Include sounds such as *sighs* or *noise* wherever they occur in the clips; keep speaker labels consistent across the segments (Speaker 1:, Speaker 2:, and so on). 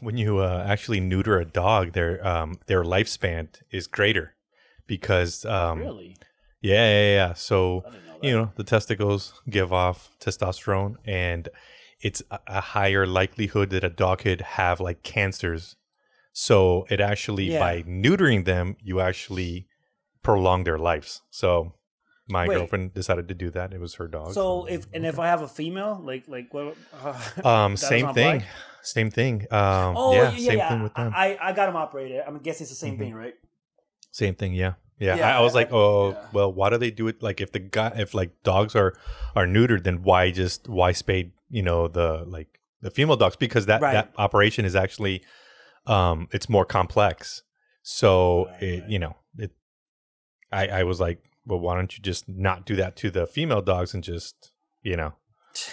Speaker 1: when you uh, actually neuter a dog, their um, their lifespan is greater because um,
Speaker 2: Really?
Speaker 1: yeah, yeah, yeah. So
Speaker 2: know
Speaker 1: you know the testicles give off testosterone, and it's a, a higher likelihood that a dog could have like cancers. So it actually
Speaker 2: Yeah.
Speaker 1: by neutering them, you actually prolong their lives. So my
Speaker 2: Wait.
Speaker 1: girlfriend decided to do that. It was her dog.
Speaker 2: So if and if I have a female, like like what? Uh, *laughs*
Speaker 1: um, same thing,
Speaker 2: apply?
Speaker 1: same thing. Um,
Speaker 2: Oh
Speaker 1: yeah,
Speaker 2: yeah,
Speaker 1: same
Speaker 2: yeah.
Speaker 1: thing with them.
Speaker 2: I I got them operated. I'm guessing it's the same
Speaker 1: Mhm.
Speaker 2: thing, right?
Speaker 1: Same thing, yeah. Yeah,
Speaker 2: Yeah,
Speaker 1: I, I was
Speaker 2: I-
Speaker 1: like, oh,
Speaker 2: yeah.
Speaker 1: well, why do they do it? Like, if the guy, if like dogs are are neutered, then why just why spade? You know, the like the female dogs because that
Speaker 2: Right.
Speaker 1: that operation is actually, um, it's more complex. So
Speaker 2: Right,
Speaker 1: it,
Speaker 2: right.
Speaker 1: you know, it. I I was like, well, why don't you just not do that to the female dogs and just you know,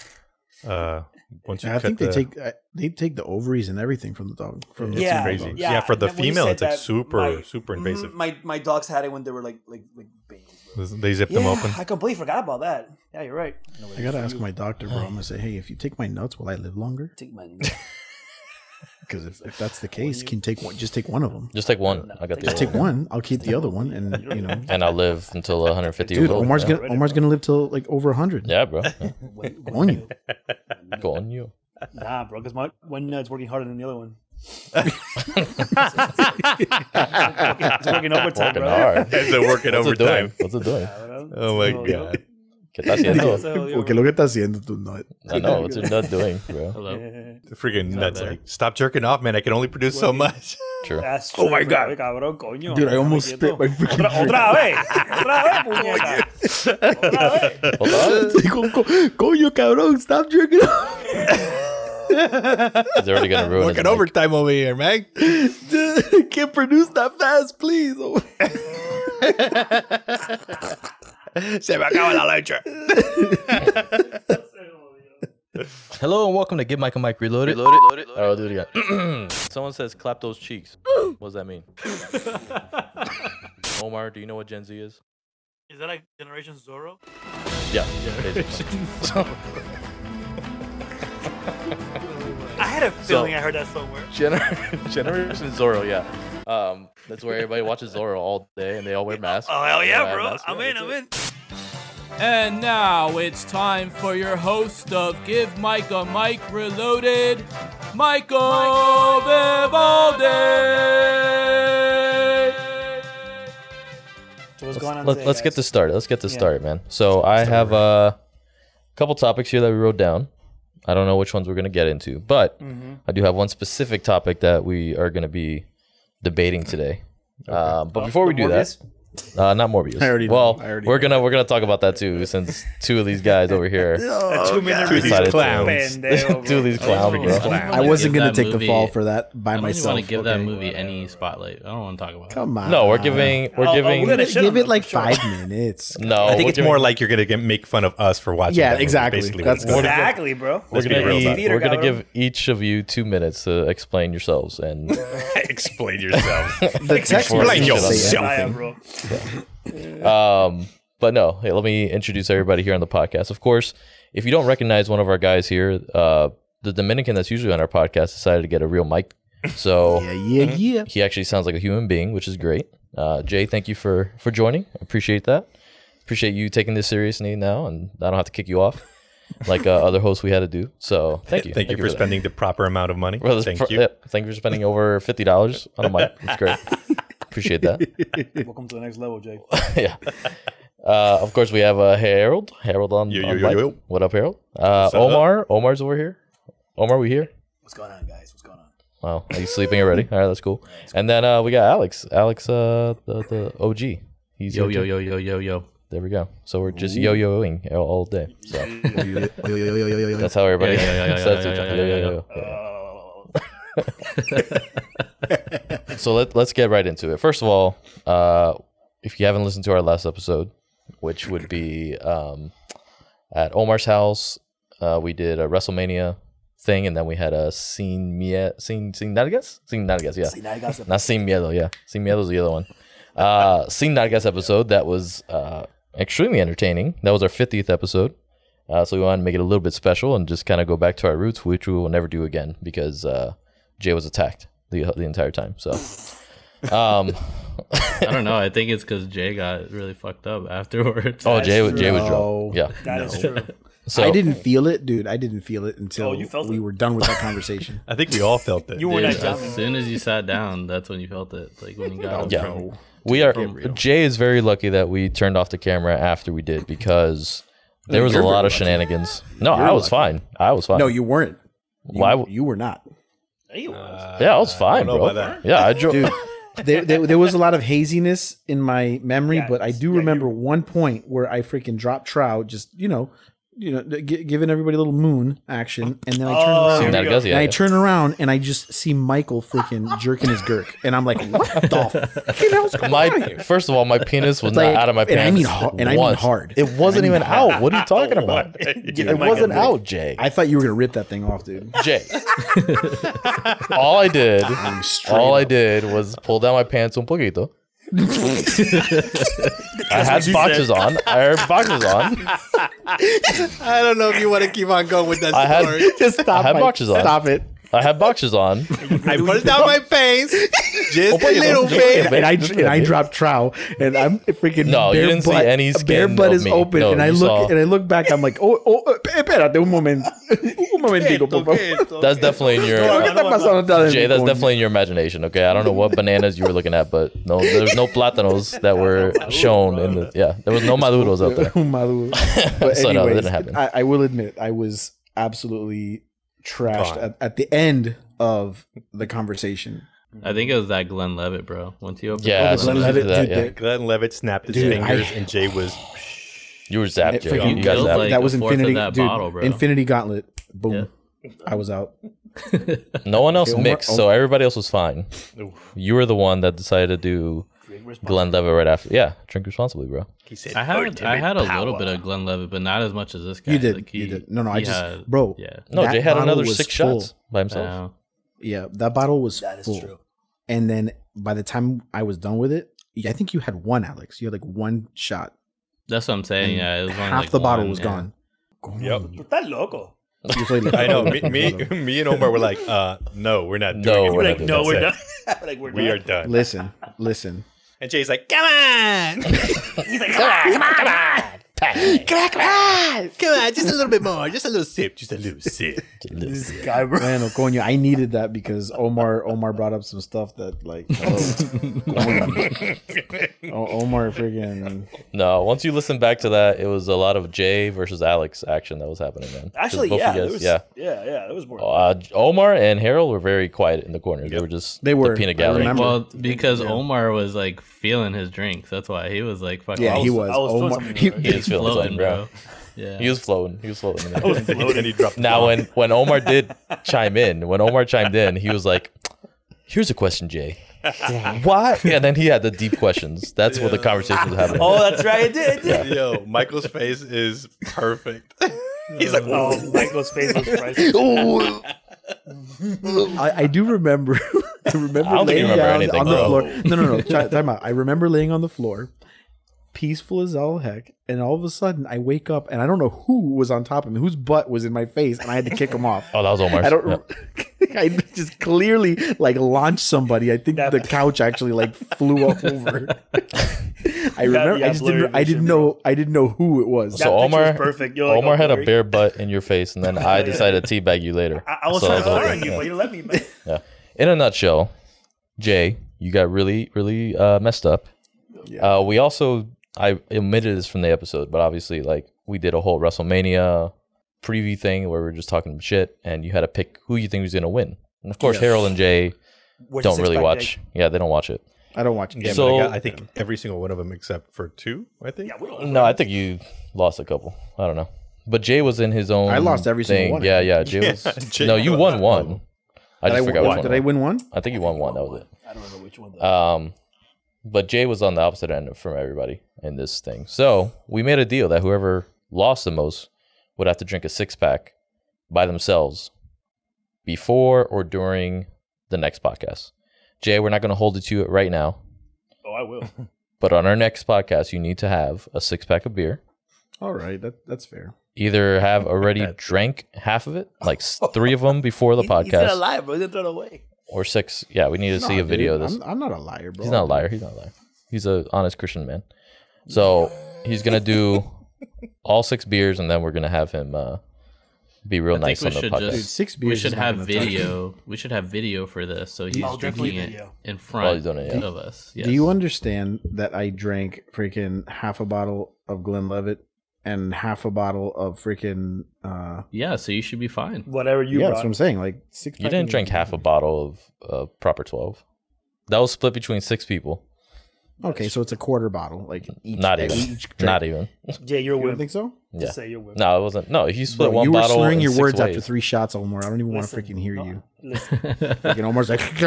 Speaker 1: *sighs* uh, once you
Speaker 3: I
Speaker 1: cut
Speaker 3: think they take uh, they take the ovaries and everything from the dog. From
Speaker 1: It's
Speaker 2: Yeah,
Speaker 1: crazy.
Speaker 3: dogs.
Speaker 1: Yeah,
Speaker 2: yeah,
Speaker 1: for the
Speaker 2: and
Speaker 1: female, it's like super
Speaker 2: my-
Speaker 1: super
Speaker 2: Mhm,
Speaker 1: invasive.
Speaker 2: My my dogs had it when they were like like like babies.
Speaker 1: They zip them open.
Speaker 2: I completely forgot about that. Yeah, you're right.
Speaker 3: I gotta ask my doctor, bro. I'm gonna say, hey, if you take my nuts, will I live longer?
Speaker 2: Take my *laughs*
Speaker 3: Because if, if that's the case, can take one? Just take one of them.
Speaker 4: Just take one. I got the
Speaker 3: Just take
Speaker 4: one.
Speaker 3: one. I'll keep the other one, and you know, *laughs*
Speaker 4: And I'll live until 150
Speaker 3: dude,
Speaker 4: years old.
Speaker 3: Omar's
Speaker 4: yeah.
Speaker 3: gonna Omar's gonna live till like over hundred.
Speaker 4: Yeah, bro. *laughs* Yeah.
Speaker 3: On you. *laughs*
Speaker 4: Go on you.
Speaker 2: Nah, bro, because my one nut's working harder than the other one. it's working overtime,
Speaker 4: Working
Speaker 2: bro.
Speaker 4: hard.
Speaker 1: As they're working
Speaker 4: What's
Speaker 1: overtime.
Speaker 4: doing? What's it doing?
Speaker 1: Oh my god.
Speaker 4: ¿Qué está haciendo?
Speaker 2: so, yo,
Speaker 3: Porque lo que está haciendo tu nut.
Speaker 4: I know. *laughs* What's your nut doing, bro?
Speaker 5: Hello.
Speaker 1: The freaking nuts like stop jerking off, man. I can only produce so much. *laughs*
Speaker 4: True.
Speaker 2: That's
Speaker 3: Oh my God.
Speaker 2: cabrón, coño.
Speaker 3: Dude, I almost spit my freaking
Speaker 2: Otra,
Speaker 3: drink.
Speaker 2: otra vez, otra vez, *laughs* puñeta. Otra vez.
Speaker 4: Hold on.
Speaker 3: Co- co- Coño, cabrón, stop jerking off.
Speaker 4: He's already gonna ruin his
Speaker 1: Working
Speaker 4: mic.
Speaker 1: overtime over here, man.
Speaker 3: Can't produce that fast, please. *laughs*
Speaker 1: Se me acaba la leche. *laughs*
Speaker 4: Hello and welcome to Give Mike a Mic Reloaded. Reloaded. Oh, I'll do it again. *clears throat* Someone says clap those cheeks. what does that mean? *laughs* Omar, do you know what Gen Z is?
Speaker 5: Is that like Generation Zorro?
Speaker 4: Yeah. basically.
Speaker 5: I had a feeling I heard that somewhere.
Speaker 4: Gener- Generation Zorro, yeah. Um, that's where everybody watches Zorro all day and they all wear masks.
Speaker 5: Oh hell yeah, bro!
Speaker 4: masks.
Speaker 5: I'm
Speaker 4: Yeah,
Speaker 5: in. I'm
Speaker 4: it.
Speaker 5: in.
Speaker 6: And now it's time for your host of Give Mike a Mic Reloaded, Michael Vivaldi.
Speaker 2: So what's
Speaker 4: Let's,
Speaker 2: going on
Speaker 4: let,
Speaker 2: today,
Speaker 4: us get this started. Let's get this
Speaker 2: Yeah.
Speaker 4: started, man. So I have uh, a couple topics here that we wrote down. I don't know which ones we're gonna get into, but
Speaker 2: Mm-hmm.
Speaker 4: I do have one specific topic that we are gonna be debating today. Um, but before we
Speaker 2: The
Speaker 4: do that,
Speaker 2: Morbius?
Speaker 4: Uh, not Morbius.
Speaker 3: I already know.
Speaker 4: well,
Speaker 3: I already
Speaker 4: we're
Speaker 3: know.
Speaker 4: gonna we're gonna talk about that too, since two of these guys over here *laughs*
Speaker 2: Two minute
Speaker 1: Two of these clowns. *laughs*
Speaker 4: Two of these clowns,
Speaker 5: Oh,
Speaker 4: bro.
Speaker 3: I wasn't gonna
Speaker 5: that
Speaker 3: take the fall for that by
Speaker 5: I don't even
Speaker 3: myself.
Speaker 5: want to give
Speaker 3: okay?
Speaker 5: that movie any spotlight. I don't want to talk about it.
Speaker 3: Come on.
Speaker 4: No, we're giving we're
Speaker 2: Oh, oh,
Speaker 4: giving
Speaker 2: we're gonna shit on
Speaker 3: give it like
Speaker 2: sure.
Speaker 3: five minutes. *laughs*
Speaker 4: no.
Speaker 1: I think it's
Speaker 4: giving-
Speaker 1: more like you're gonna get, make fun of us for watching.
Speaker 3: Yeah,
Speaker 1: that movie,
Speaker 3: exactly.
Speaker 1: Basically,
Speaker 3: That's
Speaker 1: what it is.
Speaker 2: Exactly, bro.
Speaker 4: we're gonna, give-
Speaker 1: about it.
Speaker 2: Theater,
Speaker 4: we're gonna give each of you two minutes to explain yourselves and
Speaker 1: Explain yourself.
Speaker 3: The text
Speaker 4: Explain
Speaker 3: message
Speaker 4: yourself.
Speaker 3: Say
Speaker 1: yourself.
Speaker 2: I
Speaker 3: everything.
Speaker 2: am, bro.
Speaker 4: Um, but no, hey, let me introduce everybody here on the podcast. Of course, if you don't recognize one of our guys here, uh, the Dominican that's usually on our podcast decided to get a real mic. So
Speaker 3: Yeah, yeah, yeah.
Speaker 4: he actually sounds like a human being, which is great. Uh, Jay, thank you for for joining. Appreciate that. Appreciate you taking this seriously now, and I don't have to kick you off like uh, other hosts we had to do. So thank you.
Speaker 1: Thank you for
Speaker 4: that.
Speaker 1: spending the proper amount of money.
Speaker 4: Well,
Speaker 1: Thank you.
Speaker 4: yeah, thank you for spending over fifty dollars on a mic. That's great. *laughs* Appreciate that. *laughs*
Speaker 2: Welcome to the next level, Jake. *laughs*
Speaker 4: yeah. Uh, of course, we have uh, Harold. Harold on,
Speaker 1: Yo, yo,
Speaker 4: on
Speaker 1: yo,
Speaker 4: mic.
Speaker 1: yo.
Speaker 4: What up, Harold? Uh,
Speaker 1: What's up?
Speaker 4: Omar. Omar's over here. Omar, we here?
Speaker 2: What's going on, guys? What's going on?
Speaker 4: Wow, are you sleeping already? *laughs* All right, that's cool. And then uh, we got Alex. Alex, uh, the, the OG. He's
Speaker 5: Yo,
Speaker 4: here
Speaker 5: yo, yo, yo, yo, yo.
Speaker 4: There we go. So we're just yo-yoing all, all day. So
Speaker 3: Yo, yo, yo, yo, yo, yo, yo.
Speaker 4: that's how everybody *laughs* So let, let's get right into it. First of all, uh, if you haven't listened to our last episode, which would be um, at Omar's house, uh, we did a WrestleMania thing, and then we had a Sin Mie- Sin Sin Nalgas? Sin Nalgas, yeah.
Speaker 2: see, now you got some-
Speaker 4: Not Sin Miedo, yeah. Sin Miedo's the other one. Uh, Sin Nalgas episode that was uh, extremely entertaining. That was our 50th episode. Uh, so we wanted to make it a little bit special and just kind of go back to our roots, which we will never do again because uh, Jay was attacked the the entire time. So, um, *laughs*
Speaker 7: I don't know. I think it's because Jay got really fucked up afterwards.
Speaker 4: oh Jay was Jay was
Speaker 3: No.
Speaker 4: drunk. Yeah.
Speaker 2: That is true.
Speaker 4: So
Speaker 3: I didn't feel it, dude. I didn't feel it until
Speaker 2: Oh, you felt
Speaker 3: we
Speaker 2: it?
Speaker 3: were done with that conversation. *laughs*
Speaker 1: I think we all felt it.
Speaker 2: You were
Speaker 7: Dude,
Speaker 2: not jumping.
Speaker 7: as soon as you sat down, that's when you felt it. Like when you got up
Speaker 4: Yeah.
Speaker 7: from
Speaker 4: we are Jay is very lucky that we turned off the camera after we did because there was a
Speaker 3: You're
Speaker 4: lot of
Speaker 3: lucky.
Speaker 4: shenanigans. No,
Speaker 3: You're
Speaker 4: I was
Speaker 3: lucky.
Speaker 4: fine. I was fine.
Speaker 3: no, you weren't. You,
Speaker 4: Why w-
Speaker 3: you were not,
Speaker 2: He was.
Speaker 4: Uh, yeah, I was fine,
Speaker 1: know
Speaker 4: bro.
Speaker 1: about that.
Speaker 4: Yeah, I *laughs* drove.
Speaker 3: there, there, there was a lot of haziness in my memory,
Speaker 2: Yeah,
Speaker 3: but I do
Speaker 2: yeah,
Speaker 3: remember one point where I freaking dropped trout, just you know, you know, g- giving everybody a little moon action, and then I turn
Speaker 2: Oh,
Speaker 3: around.
Speaker 2: here we
Speaker 4: That
Speaker 2: go.
Speaker 3: And I turn around and I just see Michael freaking jerking his girk, and I'm like, "What the *laughs* fucking hell's going on
Speaker 4: My here?first of all, my penis was
Speaker 3: Like,
Speaker 4: not out of my
Speaker 3: and I
Speaker 4: pants.
Speaker 3: mean har- and I mean
Speaker 4: once.
Speaker 3: hard.
Speaker 4: It wasn't
Speaker 3: And I
Speaker 4: even
Speaker 3: hard.
Speaker 4: out. What are you *laughs* talking about?
Speaker 2: Give
Speaker 4: It wasn't out, Jay.
Speaker 3: I thought you were gonna rip that thing off, dude.
Speaker 4: Jay. *laughs* all I did,
Speaker 3: straight
Speaker 4: all I did was pull down my pants un poquito. I had boxes on. I had boxes on.
Speaker 1: I don't know if you want to keep on going with that
Speaker 4: I had
Speaker 3: Just stop.
Speaker 4: I had
Speaker 3: Mike.
Speaker 4: boxes on.
Speaker 3: Stop it.
Speaker 4: I had boxes on. *laughs*
Speaker 1: I put down my pants *laughs* just a little bit.
Speaker 3: And I and I dropped trow, and I'm freaking.
Speaker 4: No, you
Speaker 3: bare
Speaker 4: didn't see
Speaker 3: butt,
Speaker 4: any
Speaker 3: Bare
Speaker 4: skin
Speaker 3: butt
Speaker 4: of
Speaker 3: is
Speaker 4: me.
Speaker 3: open,
Speaker 4: No,
Speaker 3: and I
Speaker 4: you
Speaker 3: look
Speaker 4: saw-
Speaker 3: and I look back. I'm like, oh, oh, oh, eh, espérate un momento, *laughs* un momentito, por favor.
Speaker 4: That's definitely in your
Speaker 3: ¿Qué está pasando atrás de
Speaker 4: Jay. That's
Speaker 3: coño?
Speaker 4: definitely in your imagination. Okay, I don't know what bananas you were looking at, but no, there's no plátanos that were shown in the. Yeah, there was no maduros out there.
Speaker 3: Un maduro. But
Speaker 4: So, no, that
Speaker 3: anyways,
Speaker 4: didn't happen.
Speaker 3: I, I will admit, I was absolutely trashed at, at the end of the conversation.
Speaker 7: I think it was that Glenlivet, bro. Once he opened
Speaker 4: Yeah,
Speaker 3: Oh, the Glenlivet,
Speaker 4: that,
Speaker 3: dude,
Speaker 4: yeah.
Speaker 1: Glenlivet snapped his
Speaker 3: Dude, I-
Speaker 1: fingers, and Jay *sighs* was.
Speaker 4: You were zapped, Jay. You got zapped.
Speaker 7: like
Speaker 3: that was
Speaker 7: a fourth of
Speaker 3: Infinity,
Speaker 7: that
Speaker 3: dude.
Speaker 7: bottle, bro.
Speaker 3: Infinity Gauntlet. Boom. I was out. *laughs*
Speaker 4: No one else
Speaker 3: Okay, Omar-
Speaker 4: mixed, so everybody else was fine. You were the one that decided to do Glenlivet right after. Yeah, drink responsibly, bro.
Speaker 1: He said,
Speaker 7: I had I
Speaker 1: "Ultimate
Speaker 7: had a little bit of Glenlivet, but not as much as this guy.
Speaker 3: You did.
Speaker 7: Like, he-
Speaker 3: you did. No, no. I just,
Speaker 7: had-
Speaker 3: bro.
Speaker 7: Yeah.
Speaker 4: No,
Speaker 3: that
Speaker 4: Jay had another six
Speaker 3: full.
Speaker 4: shots by himself.
Speaker 7: Uh,
Speaker 3: Yeah, that bottle was
Speaker 2: That is
Speaker 3: full.
Speaker 2: true.
Speaker 3: And then by the time I was done with it, I think you had one, Alex. You had like one shot.
Speaker 7: that's what I'm saying.
Speaker 3: and
Speaker 7: Yeah, it was only
Speaker 3: half
Speaker 7: like
Speaker 3: the bottle was
Speaker 7: yeah.
Speaker 3: gone.
Speaker 1: Yep.
Speaker 2: Tú estás loco.
Speaker 3: You played like-
Speaker 1: I know. Me, me, *laughs* me and Omar were like, uh, "No, we're not
Speaker 4: No,
Speaker 1: doing it."
Speaker 4: we're
Speaker 2: We're like, no, we're
Speaker 1: That's *laughs*
Speaker 2: done. like, we're
Speaker 1: We are
Speaker 2: done.
Speaker 1: done.
Speaker 3: Listen, listen.
Speaker 1: And Jay's like, "Come on, *laughs* *laughs*
Speaker 2: He's like, come on, come on, come on. *laughs*
Speaker 1: come on, just a little bit more, just a little sip, just a little sip."
Speaker 2: This guy, bro.
Speaker 3: Bueno, coño, I needed that because Omar Omar brought up some stuff that like *laughs* hello. O- Omar freaking
Speaker 4: No, once you listen back to that, it was a lot of Jay versus Alex action that was happening, man. 'Cause
Speaker 2: Actually,
Speaker 4: both
Speaker 2: yeah,
Speaker 4: of you guys-
Speaker 2: was,
Speaker 4: yeah.
Speaker 2: yeah, yeah, it was more.
Speaker 4: Uh, Omar and Harold were very quiet in the corners. They were just
Speaker 3: They were.
Speaker 4: the peanut
Speaker 3: I
Speaker 4: gallery.
Speaker 7: Well, because Omar was like feeling his drinks. That's why he was like fucking.
Speaker 3: yeah, he was.
Speaker 2: I was
Speaker 3: Omar,
Speaker 2: something,
Speaker 3: he-
Speaker 2: right?
Speaker 4: He was feeling
Speaker 7: floating,
Speaker 4: something, bro.
Speaker 7: bro. *laughs* Yeah.
Speaker 4: He was floating. He was floating. *laughs*
Speaker 2: I was floating.
Speaker 1: and he dropped.
Speaker 4: now, when when Omar did chime in, when Omar chimed in, he was like, "Here's a question, Jay. *laughs* Why?" Yeah, and then he had the deep questions. That's what the conversation was happening.
Speaker 2: Oh, that's right. It did. It did.
Speaker 1: Yo, Michael's face is perfect. He's like,
Speaker 2: Oh,
Speaker 1: "Whoa."
Speaker 2: Michael's face was priceless.
Speaker 3: I, I do remember. I remember
Speaker 4: I don't think you
Speaker 3: laying
Speaker 4: remember
Speaker 3: down
Speaker 4: anything,
Speaker 3: on the floor. No, no, no. Time, time out. I remember laying on the floor, peaceful as all heck, and all of a sudden I wake up and I don't know who was on top of me, whose butt was in my face, and I had to kick him off. *laughs*
Speaker 4: Oh, that was Omar.
Speaker 3: I don't. *laughs* I just clearly like launched somebody. I think
Speaker 2: That-
Speaker 3: the couch actually like flew up *laughs* over. I remember.
Speaker 2: yeah,
Speaker 3: I just didn't. I didn't know. I didn't know who it was.
Speaker 4: So
Speaker 2: picture
Speaker 4: Omar,
Speaker 2: is perfect. You're like,
Speaker 4: Omar
Speaker 2: oh,
Speaker 4: had a bare butt in your face, and then I decided to teabag you later.
Speaker 2: I, I was
Speaker 4: So
Speaker 2: trying to
Speaker 4: that was
Speaker 2: fire
Speaker 4: all
Speaker 2: on you,
Speaker 4: good.
Speaker 2: but you let me. Man.
Speaker 4: Yeah. In a nutshell, Jay, you got really, really uh, messed up. Uh, we also, I omitted this from the episode, but obviously, like, we did a whole WrestleMania preview thing where we were just talking shit, and you had to pick who you think was going to win. And of course, Harold and Jay
Speaker 2: Where's the
Speaker 4: don't really watch.
Speaker 2: Jake?
Speaker 4: Yeah, they don't watch it.
Speaker 3: I don't watch.
Speaker 1: Yeah,
Speaker 3: games.
Speaker 1: I,
Speaker 4: So-
Speaker 1: got, I think every single one of them except for two. I think.
Speaker 2: Yeah, we don't.
Speaker 4: No, I think you lost a couple. I don't know. But Jay was in his own.
Speaker 3: I lost every single
Speaker 4: thing.
Speaker 3: one, I
Speaker 4: Yeah,
Speaker 3: think.
Speaker 4: yeah. *laughs* Jay was.
Speaker 1: Jay
Speaker 4: no, you won one.
Speaker 1: them.
Speaker 4: I
Speaker 3: Did
Speaker 4: just
Speaker 3: I,
Speaker 4: forgot
Speaker 3: win-
Speaker 4: which one.
Speaker 3: did I win one?
Speaker 4: I think you won one. That was it.
Speaker 2: I don't know which one. Though.
Speaker 4: Um, but Jay was on the opposite end from everybody in this thing. So we made a deal that whoever lost the most would have to drink a six pack by themselves before or during the next podcast. Jay, we're not going to hold it to it right now,
Speaker 2: oh, I will. *laughs*
Speaker 4: but on our next podcast, you need to have a six pack of beer.
Speaker 3: All right, that that's fair.
Speaker 4: either have already *laughs* drank half of it, like three of *laughs* them before the
Speaker 2: He's gonna
Speaker 4: podcast,
Speaker 2: lie, bro. He's gonna throw it away.
Speaker 4: Or six. Yeah, we need to see
Speaker 3: Nah,
Speaker 4: a video of this.
Speaker 3: I'm, I'm not a liar, bro.
Speaker 4: He's not a liar. He's not a liar. He's a honest Christian man. So he's gonna do *laughs* all six beers, and then we're gonna have him uh, be real
Speaker 7: I think
Speaker 4: nice
Speaker 7: we
Speaker 4: on the
Speaker 7: should
Speaker 4: podcast.
Speaker 3: Dude,
Speaker 7: just
Speaker 3: six
Speaker 7: we should have
Speaker 3: gonna
Speaker 7: video. We should have video for this, so he's
Speaker 2: Oh, definitely
Speaker 7: drinking it
Speaker 2: video.
Speaker 7: in front
Speaker 4: he's it, yeah.
Speaker 7: of us. Yes.
Speaker 3: Do you understand that I drank freaking half a bottle of Glenlivet and half a bottle of freaking uh
Speaker 7: Yeah, so you should be fine.
Speaker 2: Whatever you
Speaker 3: yeah,
Speaker 2: brought.
Speaker 3: that's what I'm saying. Like six.
Speaker 4: You didn't drink half a bottle of uh, proper twelve. That was split between six people.
Speaker 3: Okay, so it's a quarter bottle. Like each,
Speaker 4: Not even.
Speaker 3: Each drink.
Speaker 4: Not even. *laughs*
Speaker 2: Jay, you're a
Speaker 3: You don't think so?
Speaker 4: Yeah.
Speaker 2: Just say you're a wimp.
Speaker 4: No, it wasn't. No, he split
Speaker 3: Bro,
Speaker 4: one
Speaker 3: you were
Speaker 4: bottle.
Speaker 3: slurring your
Speaker 4: six
Speaker 3: words after three shots, Omar. I don't even want to freaking hear
Speaker 2: no,
Speaker 3: you.
Speaker 2: Listen. *laughs*
Speaker 3: Freaking Omar's like, *laughs*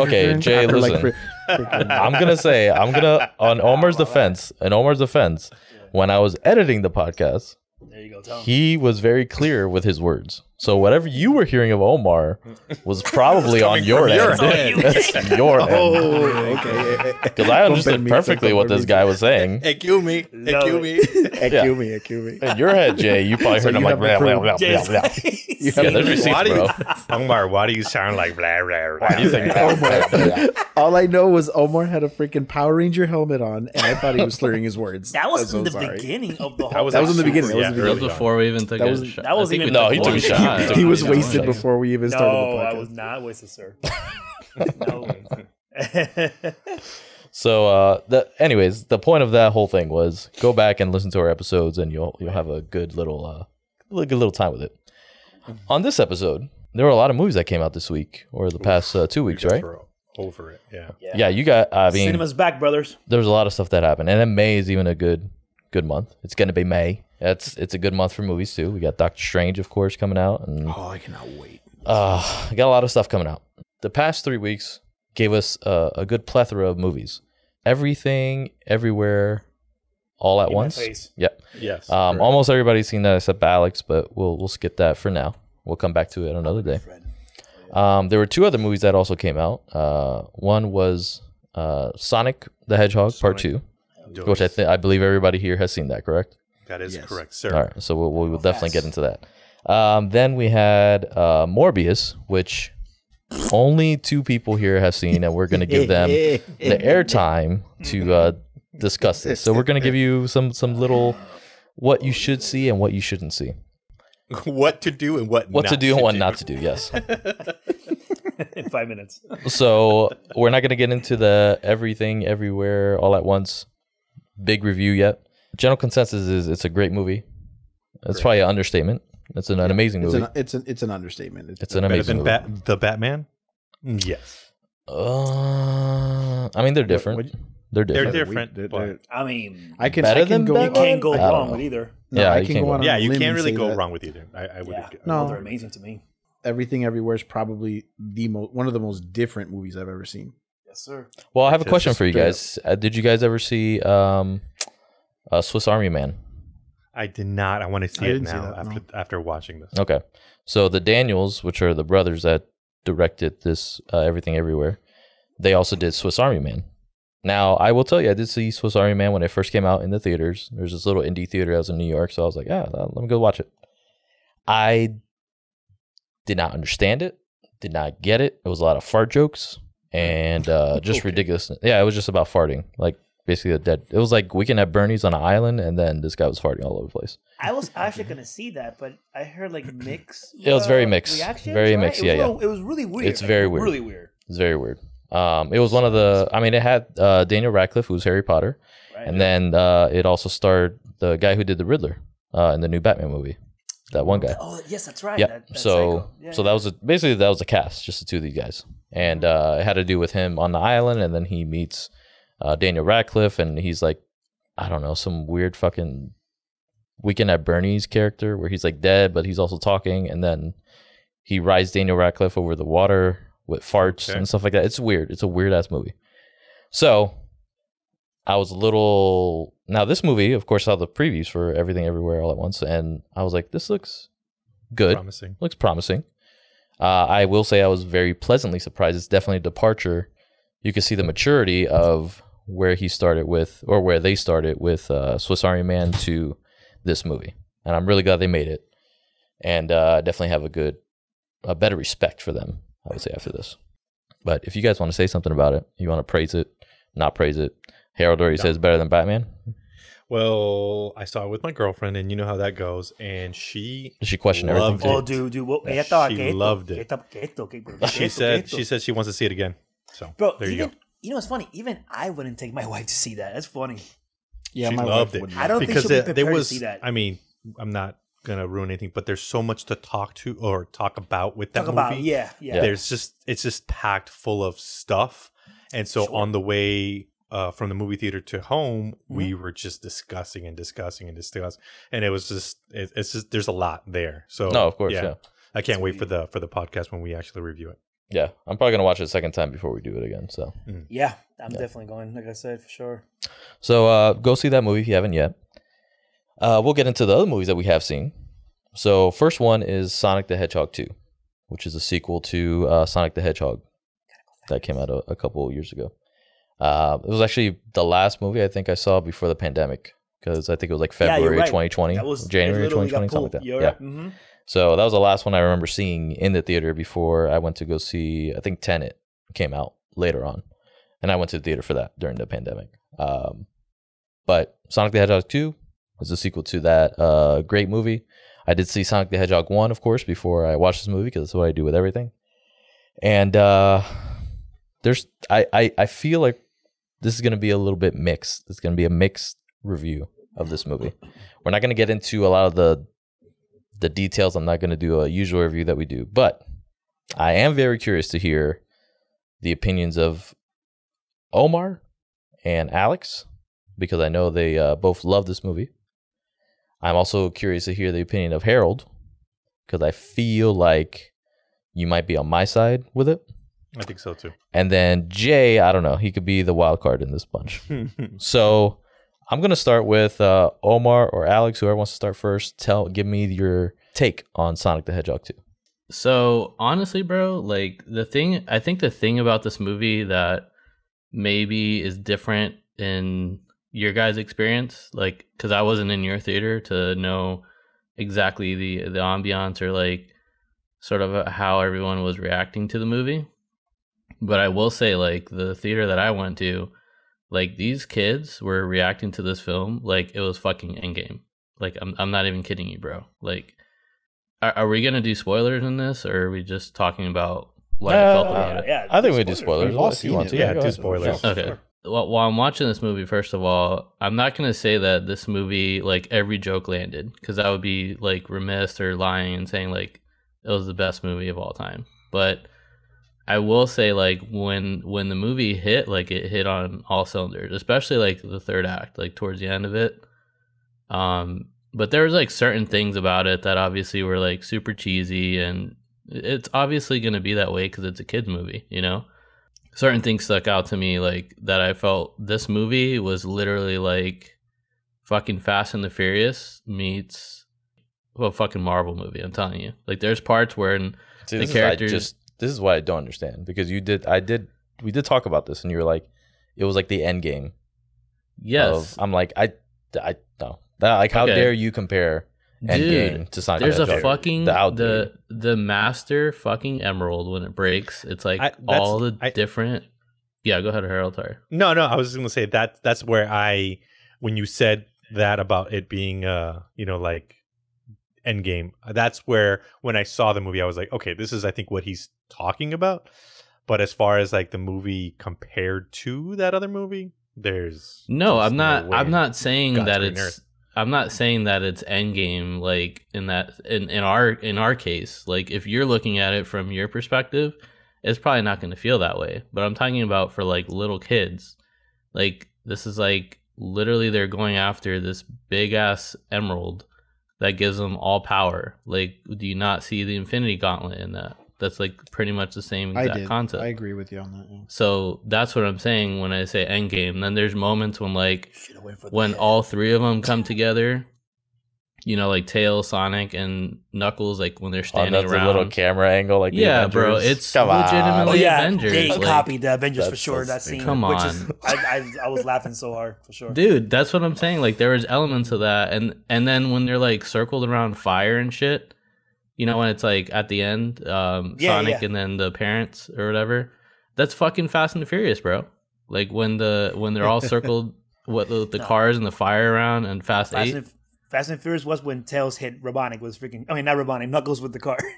Speaker 4: Okay, Jay,
Speaker 3: after, like,
Speaker 4: listen.
Speaker 3: fri- freaking-
Speaker 4: I'm gonna say I'm gonna on Omar's defense. In Omar's defense, when I was editing the podcast,
Speaker 2: There you go. Tell him.
Speaker 4: he was very clear with his words. So whatever you were hearing of Omar was *laughs* probably on your
Speaker 1: from your
Speaker 4: end.
Speaker 2: end.
Speaker 4: Oh, That's *laughs* your oh, end.
Speaker 3: oh, okay. *laughs*
Speaker 4: Because I understood perfectly what this guy was saying.
Speaker 1: Excuse me.
Speaker 2: No.
Speaker 1: Excuse me.
Speaker 3: Excuse me, excuse me.
Speaker 4: In your head, Jay, you probably
Speaker 3: So
Speaker 4: heard him like blah, blah, blah, blah, blah.
Speaker 2: face.
Speaker 4: Yeah, there's receipts,
Speaker 1: Why do
Speaker 4: bro.
Speaker 1: you, Omar, why do you sound like blah, blah, blah?
Speaker 4: Why do you think that?
Speaker 3: All I know was Omar had a freaking Power Ranger helmet on, and I thought he was slurring his words.
Speaker 2: That was in the beginning of the whole.
Speaker 1: That was,
Speaker 3: in the beginning. That was
Speaker 1: yeah,
Speaker 3: in the
Speaker 7: That was
Speaker 1: early on.
Speaker 7: before we even took a shot.
Speaker 2: that was even
Speaker 4: No, he took a shot. He *laughs*
Speaker 3: He was wasted before we even started
Speaker 2: No,
Speaker 3: the
Speaker 2: I
Speaker 3: podcast.
Speaker 2: was not wasted, sir. *laughs* no way. *laughs*
Speaker 4: So, uh, the, anyways, the point of that whole thing was go back and listen to our episodes, and you'll you'll have a good little uh, good little time with it. On this episode, there were a lot of movies that came out this week or the past uh, two weeks, right?
Speaker 1: Over it. Yeah.
Speaker 4: Yeah, you got. I mean,
Speaker 2: Cinema's back, brothers.
Speaker 4: there was a lot of stuff that happened, and then May is even a good good month. It's gonna be May. It's it's a good month for movies too. We got Doctor Strange, of course, coming out, and
Speaker 3: Oh, I cannot wait.
Speaker 4: uh, got a lot of stuff coming out. The past three weeks gave us uh, a good plethora of movies. Everything, everywhere, all at
Speaker 2: In
Speaker 4: once.
Speaker 2: face.
Speaker 4: Yep.
Speaker 1: Yes.
Speaker 4: Um,
Speaker 1: correct.
Speaker 4: almost everybody's seen that except Alex, but we'll we'll skip that for now. We'll come back to it another day. Um, there were two other movies that also came out. Uh, one was uh, Sonic the Hedgehog Part Two, which I think I believe everybody here has seen that. Correct.
Speaker 1: That is
Speaker 3: Yes.
Speaker 1: correct, sir.
Speaker 4: All right, so we'll, we'll definitely get into that. Um, then we had uh, Morbius, which only two people here have seen, and we're going to give them *laughs* the airtime to uh, discuss this. So we're going to give you some some little what you should see and what you shouldn't see, *laughs*
Speaker 1: what to do and what
Speaker 4: what
Speaker 1: not
Speaker 4: to do and what not to do. Yes. *laughs*
Speaker 2: in five minutes.
Speaker 4: So we're not going to get into the everything, everywhere, all at once big review yet. General consensus is it's a great movie. It's probably an understatement. It's an, an amazing
Speaker 3: It's
Speaker 4: movie.
Speaker 3: an it's an it's an understatement. It's,
Speaker 4: It's an
Speaker 1: Better
Speaker 4: amazing
Speaker 1: than
Speaker 4: movie.
Speaker 1: Bat- the Batman? Mm, Yes.
Speaker 4: Uh, I mean, they're different.
Speaker 3: what-
Speaker 4: they're
Speaker 1: They're
Speaker 4: different.
Speaker 1: different.
Speaker 3: They're-
Speaker 1: but-
Speaker 3: they're-
Speaker 2: I mean,
Speaker 3: I can
Speaker 4: Better
Speaker 3: I can
Speaker 4: than
Speaker 3: go.
Speaker 2: you
Speaker 4: Batman?
Speaker 2: can't go
Speaker 4: I don't
Speaker 2: wrong
Speaker 4: know.
Speaker 2: with either.
Speaker 3: No,
Speaker 4: Yeah,
Speaker 3: I
Speaker 4: you
Speaker 3: can
Speaker 4: can't
Speaker 3: go
Speaker 4: go
Speaker 3: on.
Speaker 4: wrong.
Speaker 3: a
Speaker 1: yeah, you
Speaker 3: limb
Speaker 1: can't
Speaker 3: and
Speaker 1: really
Speaker 3: say
Speaker 1: go
Speaker 3: that
Speaker 1: wrong with either. I, I would.
Speaker 2: Yeah,
Speaker 3: No.
Speaker 2: no, they're amazing to me.
Speaker 3: Everything Everywhere is probably the most one of the most different movies I've ever seen.
Speaker 2: Yes, sir.
Speaker 4: Well, I have a
Speaker 1: Just
Speaker 4: question for you
Speaker 3: straight
Speaker 4: guys. Uh, did you guys ever see um, uh, Swiss Army Man?
Speaker 1: I did not. I want to see
Speaker 3: I
Speaker 1: it
Speaker 3: didn't see
Speaker 1: now
Speaker 3: that,
Speaker 1: after
Speaker 3: no.
Speaker 1: after watching this.
Speaker 4: Okay, so the Daniels, which are the brothers that directed this uh, Everything Everywhere, they also did Swiss Army Man. Now, I will tell you, I did see Swiss Army Man when it first came out in the theaters. There's this little indie theater that was in New York, so I was like, yeah, let me go watch it. I did not understand it, did not get it. It was a lot of fart jokes and uh, just *laughs*
Speaker 1: Okay.
Speaker 4: ridiculous. Yeah, it was just about farting, like basically a dead. It was like Weekend at Bernie's on an island, and then this guy was farting all over the place.
Speaker 2: I was actually gonna see that, but I heard like mixed.
Speaker 4: It was very
Speaker 2: uh,
Speaker 4: mixed.
Speaker 2: reactions,
Speaker 4: Very
Speaker 2: right?
Speaker 4: mixed,
Speaker 2: It was
Speaker 4: yeah, yeah.
Speaker 2: little- It was really weird.
Speaker 4: It's very weird.
Speaker 2: Really weird.
Speaker 4: It's very weird. Um, it was one of the. I mean, it had uh, Daniel Radcliffe, who's Harry Potter,
Speaker 2: Right.
Speaker 4: and then uh, it also starred the guy who did the Riddler uh, in the new Batman movie. That one guy.
Speaker 2: oh yes, that's right.
Speaker 4: Yeah.
Speaker 2: That, that
Speaker 4: so.
Speaker 2: Yeah,
Speaker 4: so
Speaker 2: yeah.
Speaker 4: that was a, basically that was a cast, just the two of these guys, and uh, it had to do with him on the island, and then he meets uh, Daniel Radcliffe, and he's like, I don't know, some weird fucking Weekend at Bernie's character where he's like dead, but he's also talking, and then he rides Daniel Radcliffe over the water with farts
Speaker 1: Okay.
Speaker 4: and stuff like that. It's weird. It's a weird ass movie. So I was a little now this movie, of course, saw the previews for Everything Everywhere All at Once, and I was like, this looks good
Speaker 1: Promising.
Speaker 4: looks promising. Uh, I will say I was very pleasantly surprised. It's definitely a departure. You can see the maturity of where he started with, or where they started with uh, Swiss Army Man to this movie. and I'm really glad they made it. And uh, definitely have a good, a better respect for them. I would say after this. But if you guys want to say something about it, you want to praise it, not praise it. Harold already says better than Batman.
Speaker 1: Well, I saw it with my girlfriend, and you know how that goes. And she
Speaker 4: Did she questioned
Speaker 1: Loved
Speaker 4: everything?
Speaker 2: Oh, dude, dude. Well,
Speaker 1: Yeah,
Speaker 2: ella
Speaker 1: she loved it. she said she said she wants to see it again. So
Speaker 2: Bro,
Speaker 1: there you
Speaker 2: even
Speaker 1: go.
Speaker 2: You know it's funny? Even I wouldn't take my *laughs* wife to see that. That's funny.
Speaker 3: Yeah,
Speaker 1: she
Speaker 3: my
Speaker 1: loved
Speaker 3: wife
Speaker 1: it
Speaker 3: would
Speaker 2: I don't think she'll be
Speaker 1: it- there
Speaker 2: prepared to see that.
Speaker 1: I mean, I'm not gonna ruin anything, but there's so much to talk to or talk about with that
Speaker 2: Talk
Speaker 1: movie.
Speaker 2: about yeah, yeah.
Speaker 1: There's just it's just packed full of stuff, and so
Speaker 2: Sure.
Speaker 1: on the way uh, from the movie theater to home, we
Speaker 2: Mm-hmm.
Speaker 1: were just discussing and discussing and discussing, and it was just it, it's just there's a lot there. So
Speaker 4: No, of course, yeah.
Speaker 1: I can't wait for the for the podcast when we actually review it.
Speaker 4: Yeah, I'm probably gonna watch it a second time before we do it again. So,
Speaker 2: Yeah, I'm definitely going. Like I said, for sure.
Speaker 4: so uh, go see that movie if you haven't yet. Uh, we'll get into the other movies that we have seen. So, first one is Sonic the Hedgehog 2, which is a sequel to uh, Sonic the Hedgehog that came out a, a couple of years ago. Uh, it was actually the last movie I think I saw before the pandemic because I think it was like
Speaker 2: Yeah,
Speaker 4: February
Speaker 2: right.
Speaker 4: 2020,
Speaker 2: That was
Speaker 4: January
Speaker 2: it
Speaker 4: 2020, something like that.
Speaker 2: You're
Speaker 4: Yeah.
Speaker 2: right. Mhm.
Speaker 4: So that was the last one I remember seeing in the theater before I went to go see. I think Tenet came out later on, and I went to the theater for that during the pandemic. Um, but Sonic the Hedgehog two was a sequel to that uh, great movie. I did see Sonic the Hedgehog one, of course, before I watched this movie because that's what I do with everything. And uh, there's, I, I, I feel like this is going to be a little bit mixed. It's going to be a mixed review of this movie. We're not going to get into a lot of the the details. I'm not going to do a usual review that we do, but I am very curious to hear the opinions of Omar and Alex because I know they uh, both love this movie. I'm also curious to hear the opinion of Harold because I feel like you might be on my side with it.
Speaker 1: I think so too.
Speaker 4: And then Jay, I don't know, he could be the wild card in this bunch. *laughs* So I'm gonna start with uh, Omar or Alex, whoever wants to start first. Tell, give me your take on Sonic the Hedgehog 2.
Speaker 7: So honestly, bro, like the thing, I think the thing about this movie that maybe is different in your guys' experience, like, because I wasn't in your theater to know exactly the the ambiance or like sort of how everyone was reacting to the movie. But I will say, like, the theater that I went to, like, these kids were reacting to this film like it was fucking Endgame. Like, I'm I'm not even kidding you, bro. Like, are, are we gonna do spoilers in this, or are we just talking about what I felt
Speaker 4: Uh,
Speaker 7: about it?
Speaker 2: yeah,
Speaker 4: I think we do spoilers
Speaker 3: We've all
Speaker 4: if you
Speaker 3: seen
Speaker 4: want
Speaker 3: it.
Speaker 4: to.
Speaker 1: Yeah,
Speaker 4: go
Speaker 1: do spoilers.
Speaker 7: Okay. Well, while I'm watching this movie, first of all, I'm not gonna say that this movie like every joke landed because that would be like remiss or lying and saying like it was the best movie of all time. But I will say like when when the movie hit, like it hit on all cylinders, especially like the third act, like towards the end of it. Um, but there was like certain things about it that obviously were like super cheesy, and it's obviously gonna be that way because it's a kids movie, you know certain things stuck out to me like that I felt this movie was literally like fucking Fast and the Furious meets well fucking Marvel movie. I'm telling you, like there's parts where in,
Speaker 4: See,
Speaker 7: The characters-
Speaker 4: I just this is what I don't understand because you did I did we did talk about this and you were like it was like the end game.
Speaker 7: yes,
Speaker 4: Of, I'm like I I no that like how
Speaker 7: Okay.
Speaker 4: dare you compare end
Speaker 7: Dude,
Speaker 4: game to Sonic
Speaker 7: there's a
Speaker 4: Hedgehog?
Speaker 7: fucking
Speaker 4: the
Speaker 7: the the master fucking emerald when it breaks. It's like
Speaker 1: I-
Speaker 7: all the
Speaker 1: I-
Speaker 7: different. Yeah, go ahead, Harold. Sorry.
Speaker 1: No, no, I was just gonna say that that's where I when you said that about it being uh, you know, like endgame, that's where when I saw the movie I was like, okay, this is I think what he's talking about. But as far as like the movie compared to that other movie, there's
Speaker 7: No, I'm not.
Speaker 1: way
Speaker 7: I'm not saying
Speaker 1: God's
Speaker 7: that it's.
Speaker 1: earth.
Speaker 7: I'm not saying that it's endgame like in that in, in our in our case. Like if you're looking at it from your perspective, it's probably not going to feel that way. But I'm talking about for like little kids. Like this is like literally they're going after this big ass emerald that gives them all power. Like do you not see the Infinity Gauntlet in that? That's like pretty much the same
Speaker 3: I
Speaker 7: exact
Speaker 3: did.
Speaker 7: concept.
Speaker 3: I agree with you on that. yeah.
Speaker 7: So that's what I'm saying when I say endgame. Then there's moments when like
Speaker 2: Should've went for the
Speaker 7: when all three of them come *laughs* together you know, like Tail, Sonic, and Knuckles, like when they're
Speaker 4: On
Speaker 7: standing
Speaker 4: that
Speaker 7: around.
Speaker 4: little camera angle, like the
Speaker 7: Yeah, bro, it's
Speaker 4: Come on.
Speaker 7: legitimately-
Speaker 2: Oh yeah,
Speaker 7: Avengers,
Speaker 2: they
Speaker 7: like-
Speaker 2: copied the Avengers for sure. That scene,
Speaker 7: Come
Speaker 2: which is
Speaker 7: on.
Speaker 2: I, I I was laughing so hard for sure.
Speaker 7: Dude, that's what I'm saying. Like there was elements of that, and and then when they're like circled around fire and shit, you know, when it's like at the end, um,
Speaker 2: Yeah,
Speaker 7: Sonic
Speaker 2: yeah.
Speaker 7: and then the parents or whatever. That's fucking Fast and the Furious, bro. Like when the when they're all circled, *laughs* what the, the
Speaker 2: No.
Speaker 7: cars and the fire around and Fast,
Speaker 2: Fast
Speaker 7: Eight.
Speaker 2: and, Fast and Furious was when Tails hit Robotnik was freaking. I mean, not Robotnik, Knuckles with the car. *laughs*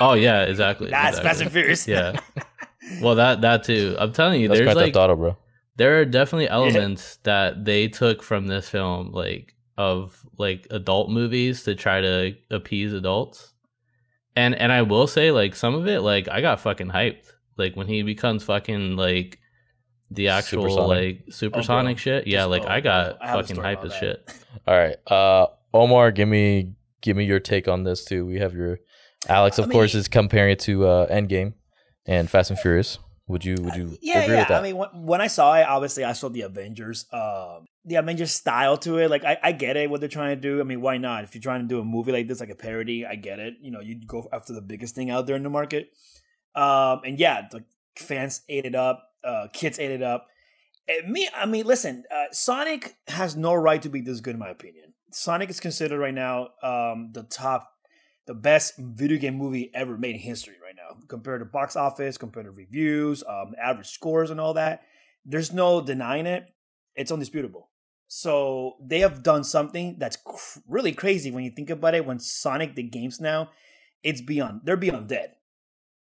Speaker 7: Oh yeah, exactly.
Speaker 2: That's
Speaker 7: exactly.
Speaker 2: Fast and Furious.
Speaker 7: Yeah. Well, that that too. I'm telling you,
Speaker 4: That's
Speaker 7: there's like
Speaker 4: Auto, bro.
Speaker 7: there are definitely elements that they took from this film like of like adult movies to try to appease adults and and i will say like some of it like i got fucking hyped like when he becomes fucking like the actual
Speaker 4: Supersonic.
Speaker 7: like supersonic shit yeah
Speaker 2: Just-
Speaker 7: like
Speaker 2: oh,
Speaker 7: i got
Speaker 2: I
Speaker 7: fucking
Speaker 2: story
Speaker 7: hyped
Speaker 2: about
Speaker 7: as
Speaker 2: that.
Speaker 7: shit *laughs*
Speaker 4: All right, uh, Omar, give me give me your take on this too. We have your Alex, of
Speaker 2: I
Speaker 4: course,
Speaker 2: mean-
Speaker 4: is comparing it to uh, Endgame and Fast and Furious. Would you would you
Speaker 2: yeah,
Speaker 4: agree
Speaker 2: yeah.
Speaker 4: with that?
Speaker 2: I mean, when, when I saw it, obviously I saw the Avengers, um, the Avengers style to it. Like, I, I get it what they're trying to do. I mean, why not? If you're trying to do a movie like this, like a parody, I get it. You know, you go after the biggest thing out there in the market. Um, and yeah, the fans ate it up, uh, kids ate it up. And me, I mean, listen, uh, Sonic has no right to be this good, in my opinion. Sonic is considered right now um, the top, the best video game movie ever made in history right now, compared to box office, compared to reviews, um, average scores, and all that. There's no denying it. It's undisputable. So they have done something that's cr- really crazy when you think about it. When Sonic the games now, it's beyond. They're beyond dead.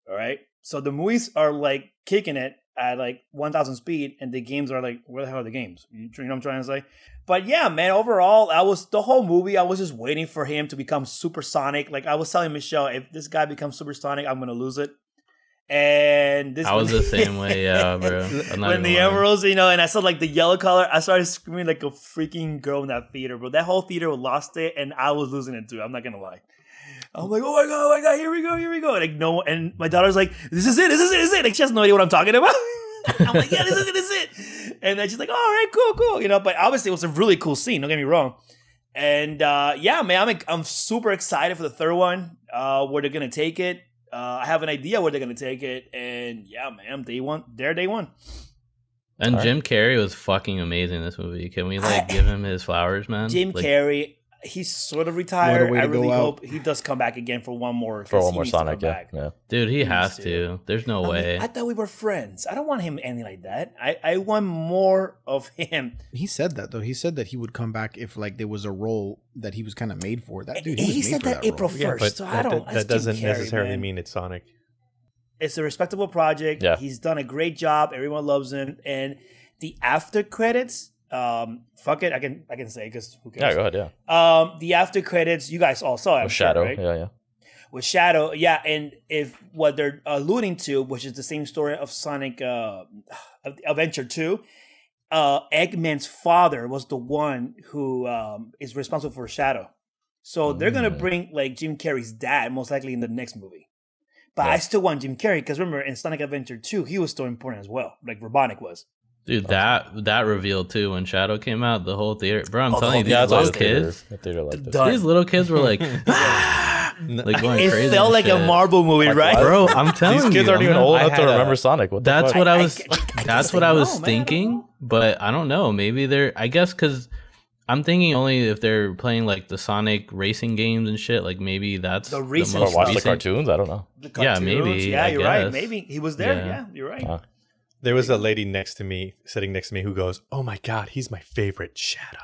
Speaker 2: All right. So the movies are like kicking it at like 1,000 speed, and the games are like, where the hell are the games? You know what I'm trying to say? But yeah, man. Overall, I was the whole movie. I was just waiting for him to become supersonic. Like I was telling Michelle, if this guy becomes supersonic, I'm gonna lose it. And this
Speaker 7: i was the same way yeah *laughs* bro
Speaker 2: when the emeralds, you know, and I saw like the yellow color, I started screaming like a freaking girl in that theater, bro. That whole theater lost it, and I was losing it too. I'm not gonna lie. I'm like, oh my god, oh my god, here we go, here we go. And like no, and my daughter's like, this is it, this is it, this is it. Like she has no idea what I'm talking about. *laughs* I'm like, yeah, this is it, this is it. And then she's like, all right, cool, cool, you know. But obviously, it was a really cool scene. Don't get me wrong. And uh, yeah, man, I'm I'm super excited for the third one. Uh, where they're gonna take it. Uh, I have an idea where they're gonna take it, and yeah, man, day one, there, day one.
Speaker 7: and
Speaker 4: Alright.
Speaker 7: jim carrey was fucking amazing in this movie can we like
Speaker 2: I-
Speaker 7: give him his flowers man
Speaker 2: Jim
Speaker 7: Like,
Speaker 2: Carrey, he's sort of retired.
Speaker 3: way
Speaker 2: I
Speaker 3: to go
Speaker 2: really
Speaker 3: out.
Speaker 2: hope he does come back again for one more.
Speaker 4: for
Speaker 2: 'cause
Speaker 4: one more
Speaker 2: needs to come
Speaker 4: Sonic, yeah, yeah.
Speaker 7: dude he
Speaker 2: needs
Speaker 7: has
Speaker 2: to.
Speaker 7: to there's no
Speaker 2: I, mean,
Speaker 7: way
Speaker 2: I thought we were friends. I don't want him ending like that. I, I want more of him.
Speaker 3: He said that though. He said that he would come back if like there was a role that he was kind of made for. That dude, he,
Speaker 2: he said that,
Speaker 3: that
Speaker 2: April
Speaker 3: role.
Speaker 1: Yeah,
Speaker 2: first.
Speaker 1: but
Speaker 2: so
Speaker 1: that,
Speaker 2: I don't.
Speaker 1: that, that doesn't
Speaker 2: Jim Carrey,
Speaker 1: necessarily
Speaker 2: man.
Speaker 1: mean it's Sonic.
Speaker 2: it's a respectable project.
Speaker 4: Yeah.
Speaker 2: he's done a great job. Everyone loves him, and the after credits. Um, fuck it, I can I can say because who
Speaker 4: Yeah,
Speaker 2: cares?
Speaker 4: go ahead, yeah.
Speaker 2: Um, the after credits, you guys all saw it.
Speaker 4: With
Speaker 2: sure,
Speaker 4: Shadow,
Speaker 2: right?
Speaker 4: yeah, yeah.
Speaker 2: with Shadow, yeah, and if what they're alluding to, which is the same story of Sonic uh, Adventure Two, uh, Eggman's father was the one who um, is responsible for Shadow. So they're gonna
Speaker 4: Mm.
Speaker 2: bring like Jim Carrey's dad most likely in the next movie. But
Speaker 4: Yeah.
Speaker 2: I still want Jim Carrey because remember in Sonic Adventure Two, he was still important as well, like Robotnik was.
Speaker 7: Dude, that that reveal too when Shadow came out, the whole theater, bro. I'm
Speaker 2: Oh, the
Speaker 7: telling you,
Speaker 2: whole
Speaker 7: these
Speaker 4: Yeah,
Speaker 7: little
Speaker 4: what the theater,
Speaker 7: kids,
Speaker 4: the theater like this.
Speaker 2: Done.
Speaker 7: these little kids were like, *laughs* ah, like going
Speaker 2: It
Speaker 7: crazy.
Speaker 2: felt
Speaker 7: and
Speaker 2: like a
Speaker 7: shit.
Speaker 2: Marvel movie,
Speaker 4: Like
Speaker 2: right?
Speaker 4: what?
Speaker 7: bro. I'm telling you.
Speaker 4: These
Speaker 7: you,
Speaker 4: kids aren't
Speaker 7: I'm
Speaker 4: even old enough to
Speaker 1: had a-
Speaker 4: remember Sonic. What
Speaker 7: That's
Speaker 4: fuck?
Speaker 7: what I
Speaker 2: I-
Speaker 7: was.
Speaker 2: I- I guess
Speaker 7: that's what I was
Speaker 2: know, man. I
Speaker 7: thinking,
Speaker 2: know.
Speaker 7: but I don't know. Maybe they're. I guess because I'm thinking only if they're playing like the Sonic racing games and shit. Like maybe that's
Speaker 2: The
Speaker 7: the,
Speaker 2: recent
Speaker 4: Or
Speaker 7: most
Speaker 4: watch the cartoons. I don't know.
Speaker 2: The cartoons,
Speaker 7: Yeah, maybe,
Speaker 2: cartoons. Yeah, you're right. Maybe he was there.
Speaker 7: Yeah.
Speaker 2: Yeah, you're right.
Speaker 1: There was a lady next to me, sitting next to me, who goes, "Oh my god, he's my favorite Shadow."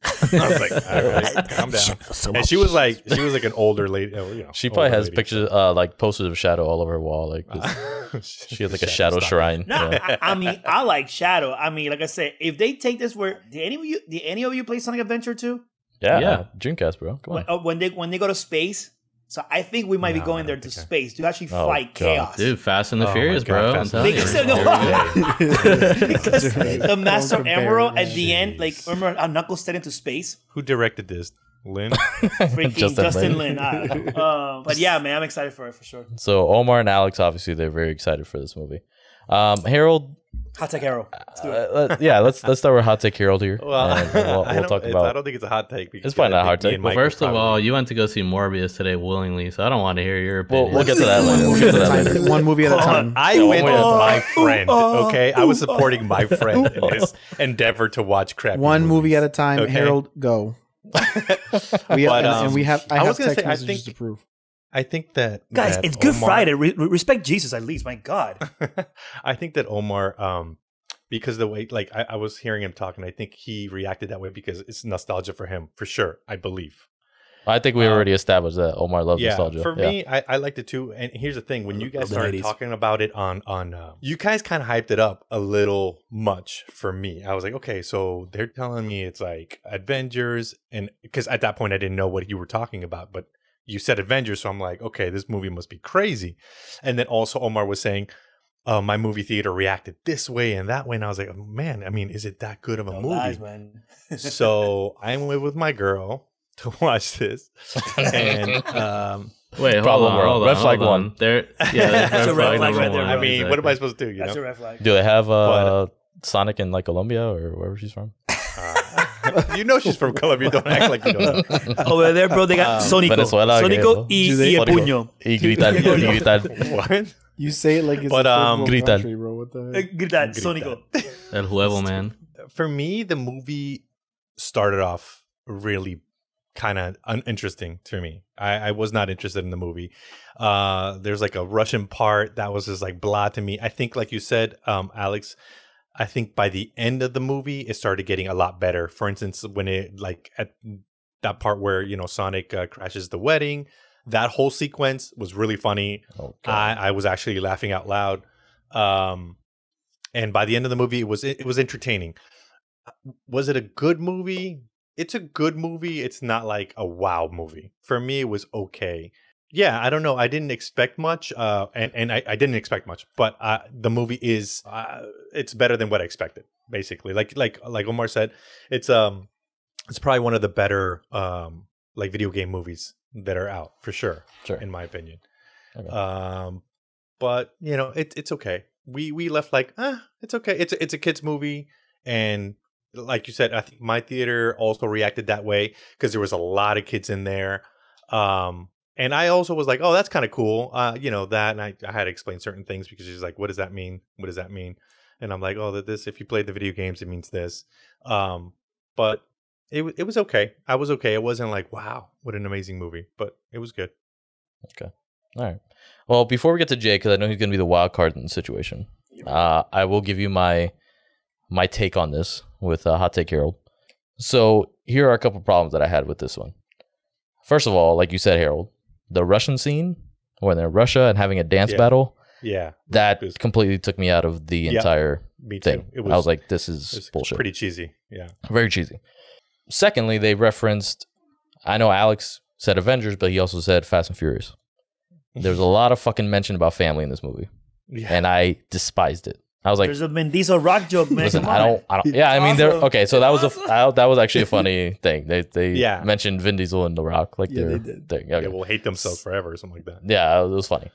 Speaker 1: *laughs* I was like, "All right, calm down." And she was like, she was like an older lady. oh, You know,
Speaker 4: She probably has
Speaker 1: lady,
Speaker 4: pictures, uh, like posters of Shadow all over her wall. Like just- *laughs* she has like a shadow
Speaker 1: stop.
Speaker 4: shrine.
Speaker 2: No,
Speaker 4: Yeah.
Speaker 2: I, I mean I like Shadow. I mean, like I said, if they take this where did any of you did any of you play Sonic Adventure 2?
Speaker 4: Yeah,
Speaker 7: Yeah.
Speaker 4: Dreamcast, bro. Come
Speaker 2: When,
Speaker 4: on.
Speaker 2: uh, when they when they go to space? So I think we might be going there to space to actually
Speaker 4: Oh,
Speaker 2: fight
Speaker 4: God.
Speaker 2: chaos.
Speaker 7: Dude, Fast and the
Speaker 1: Oh my
Speaker 7: Furious,
Speaker 1: God,
Speaker 7: bro. I'm
Speaker 1: Fast and
Speaker 7: you.
Speaker 2: Because- no, *laughs* *laughs* the Master Emerald at the end, like
Speaker 1: Jeez.
Speaker 2: remember how Knuckles set into space?
Speaker 1: Who directed this? Lin. *laughs*
Speaker 2: Freaking
Speaker 4: Justin
Speaker 2: Justin,
Speaker 4: Lin.
Speaker 2: Lin. I don't know. Um, but yeah, man, I'm excited for it for sure.
Speaker 4: So Omar and Alex, obviously, they're very excited for this movie. Um, Harold,
Speaker 2: Hot Take Harold. Let's do it.
Speaker 4: uh, let- yeah, let's let's start with hot take Harold here.
Speaker 1: Well,
Speaker 4: and we'll, *laughs*
Speaker 1: I,
Speaker 4: we'll
Speaker 1: don't,
Speaker 4: talk about.
Speaker 1: I don't think it's a hot take. Because
Speaker 4: probably not a hot
Speaker 1: think me
Speaker 4: take.
Speaker 7: Well, first of all, you went to go see Morbius today willingly, so I don't want to hear your
Speaker 4: We'll,
Speaker 7: opinion.
Speaker 4: we'll get to that *laughs* later. We'll get to that later.
Speaker 3: One movie at a time.
Speaker 1: I
Speaker 4: Yeah,
Speaker 1: went with
Speaker 4: movie
Speaker 1: my friend. Okay, I was supporting my friend in this *laughs* endeavor to watch crap.
Speaker 3: One movie at a time.
Speaker 1: Okay.
Speaker 3: Harold, go. We,
Speaker 1: But,
Speaker 3: and,
Speaker 1: um,
Speaker 3: and we have. I,
Speaker 1: I
Speaker 3: have
Speaker 1: was gonna
Speaker 3: text
Speaker 1: say, I think-
Speaker 3: to prove.
Speaker 1: I think that
Speaker 2: Guys,
Speaker 1: that
Speaker 2: it's Good
Speaker 1: Omar-
Speaker 2: Friday. Re- re- respect Jesus at least. My God. *laughs*
Speaker 1: I think that Omar, um, because the way, like, I, I was hearing him talking, I think he reacted that way because it's nostalgia for him, for sure. I believe.
Speaker 4: I think we
Speaker 1: Um,
Speaker 4: already established that Omar loves
Speaker 1: yeah,
Speaker 4: nostalgia.
Speaker 1: for
Speaker 4: Yeah.
Speaker 1: me, I, I liked it too. And here's the thing: when you guys started
Speaker 2: 90s.
Speaker 1: talking about it on on, uh, you guys kind of hyped it up a little much for me. I was like, okay, so they're telling me it's like Avengers, and because at that point I didn't know what you were talking about, but you said Avengers, so I'm like, okay, this movie must be crazy. And then also Omar was saying. Uh, my movie theater reacted this way and that way, and I was like, "Man, I mean, is it that good of a
Speaker 2: No
Speaker 1: movie?"
Speaker 2: lies, man.
Speaker 1: so *laughs* I went with my girl *laughs* to watch this, and um, *laughs*
Speaker 7: Wait, hold
Speaker 4: Problem
Speaker 7: on,
Speaker 4: world.
Speaker 7: hold
Speaker 4: Red
Speaker 7: on,
Speaker 4: flag
Speaker 7: hold on.
Speaker 4: one.
Speaker 7: There, yeah, that's
Speaker 2: That's a red flag
Speaker 7: number
Speaker 2: right there,
Speaker 7: one.
Speaker 1: I
Speaker 2: bro.
Speaker 1: mean, what am I supposed to do? You
Speaker 2: That's
Speaker 1: know,
Speaker 2: a red flag.
Speaker 4: Do they have uh,
Speaker 1: But-
Speaker 4: Sonic in like Colombia or wherever she's from? *laughs*
Speaker 1: You know she's from Colombia. Don't act like you don't know. *laughs*
Speaker 2: Over there, bro, they got
Speaker 1: Um,
Speaker 2: Sonico.
Speaker 4: Venezuela,
Speaker 2: Sonico y, y el puño.
Speaker 4: Y gritar, y *laughs* gritar.
Speaker 1: what?
Speaker 3: You say it like it's
Speaker 1: But,
Speaker 3: a third
Speaker 1: um,
Speaker 3: world country, bro. What the
Speaker 2: Eh,
Speaker 3: heck?
Speaker 2: Gritar,
Speaker 1: Grita.
Speaker 2: Sonico.
Speaker 7: El huevo, man.
Speaker 1: For me, the movie started off really kind of uninteresting to me. I, I was not interested in the movie. Uh, there's like a Russian part that was just like blah to me. I think, like you said, um, Alex, I think by the end of the movie, it started getting a lot better. For instance, when it like at that part where you know Sonic uh, crashes the wedding, that whole sequence was really funny.
Speaker 4: Oh,
Speaker 1: I, I was actually laughing out loud. Um, and by the end of the movie, it was it was entertaining. Was it a good movie? It's a good movie. It's not like a wow movie. For me, it was okay. Yeah, I don't know. I didn't expect much, uh, and and I, I didn't expect much, but uh, the movie is uh, it's better than what I expected. Basically, like like like Omar said, it's um it's probably one of the better um like video game movies that are out for sure,
Speaker 4: Sure.
Speaker 1: in my opinion.
Speaker 4: Okay.
Speaker 1: Um, but you know, it, it's okay. We we left like, ah, it's okay. It's it's a kids movie, and like you said, I think my theater also reacted that way because there was a lot of kids in there. Um, and I also was like, oh, that's kind of cool. Uh, you know that, and I, I had to explain certain things because she's like, what does that mean? What does that mean? And I'm like, oh, that this if you played the video games, it means this. Um, but it it was okay. I was okay. It wasn't like, wow, what an amazing movie, but it was good. Okay.
Speaker 4: All right. Well, before we get to Jay, because I know he's going to be the wild card in the situation, uh, I will give you my my take on this with uh, Hot Take Harold. So here are a couple problems that I had with this one. First of all, like you said, Harold, the Russian scene when they're in Russia and having a dance
Speaker 1: Yeah.
Speaker 4: battle
Speaker 1: Yeah,
Speaker 4: that
Speaker 1: was-
Speaker 4: completely took me out of the
Speaker 1: Yeah.
Speaker 4: entire
Speaker 1: me too.
Speaker 4: thing.
Speaker 1: It
Speaker 4: I was like, this is
Speaker 1: It's
Speaker 4: bullshit.
Speaker 1: pretty cheesy. Yeah.
Speaker 4: Very cheesy. Secondly, they referenced. I know Alex said Avengers, but he also said Fast and Furious. There was a *laughs* lot of fucking mention about family in this movie,
Speaker 1: Yeah.
Speaker 4: and I despised it. I was like,
Speaker 2: There's a Vin Diesel rock joke, man.
Speaker 4: listen, I don't, I don't. Yeah, I mean, they're okay. So that was a that was actually a funny *laughs* thing. They they
Speaker 1: Yeah.
Speaker 4: mentioned Vin Diesel and The Rock like
Speaker 3: Yeah,
Speaker 4: their
Speaker 3: they did.
Speaker 4: thing.
Speaker 1: yeah,
Speaker 4: Okay.
Speaker 1: will hate themselves forever or something like that.
Speaker 4: Yeah, it was funny.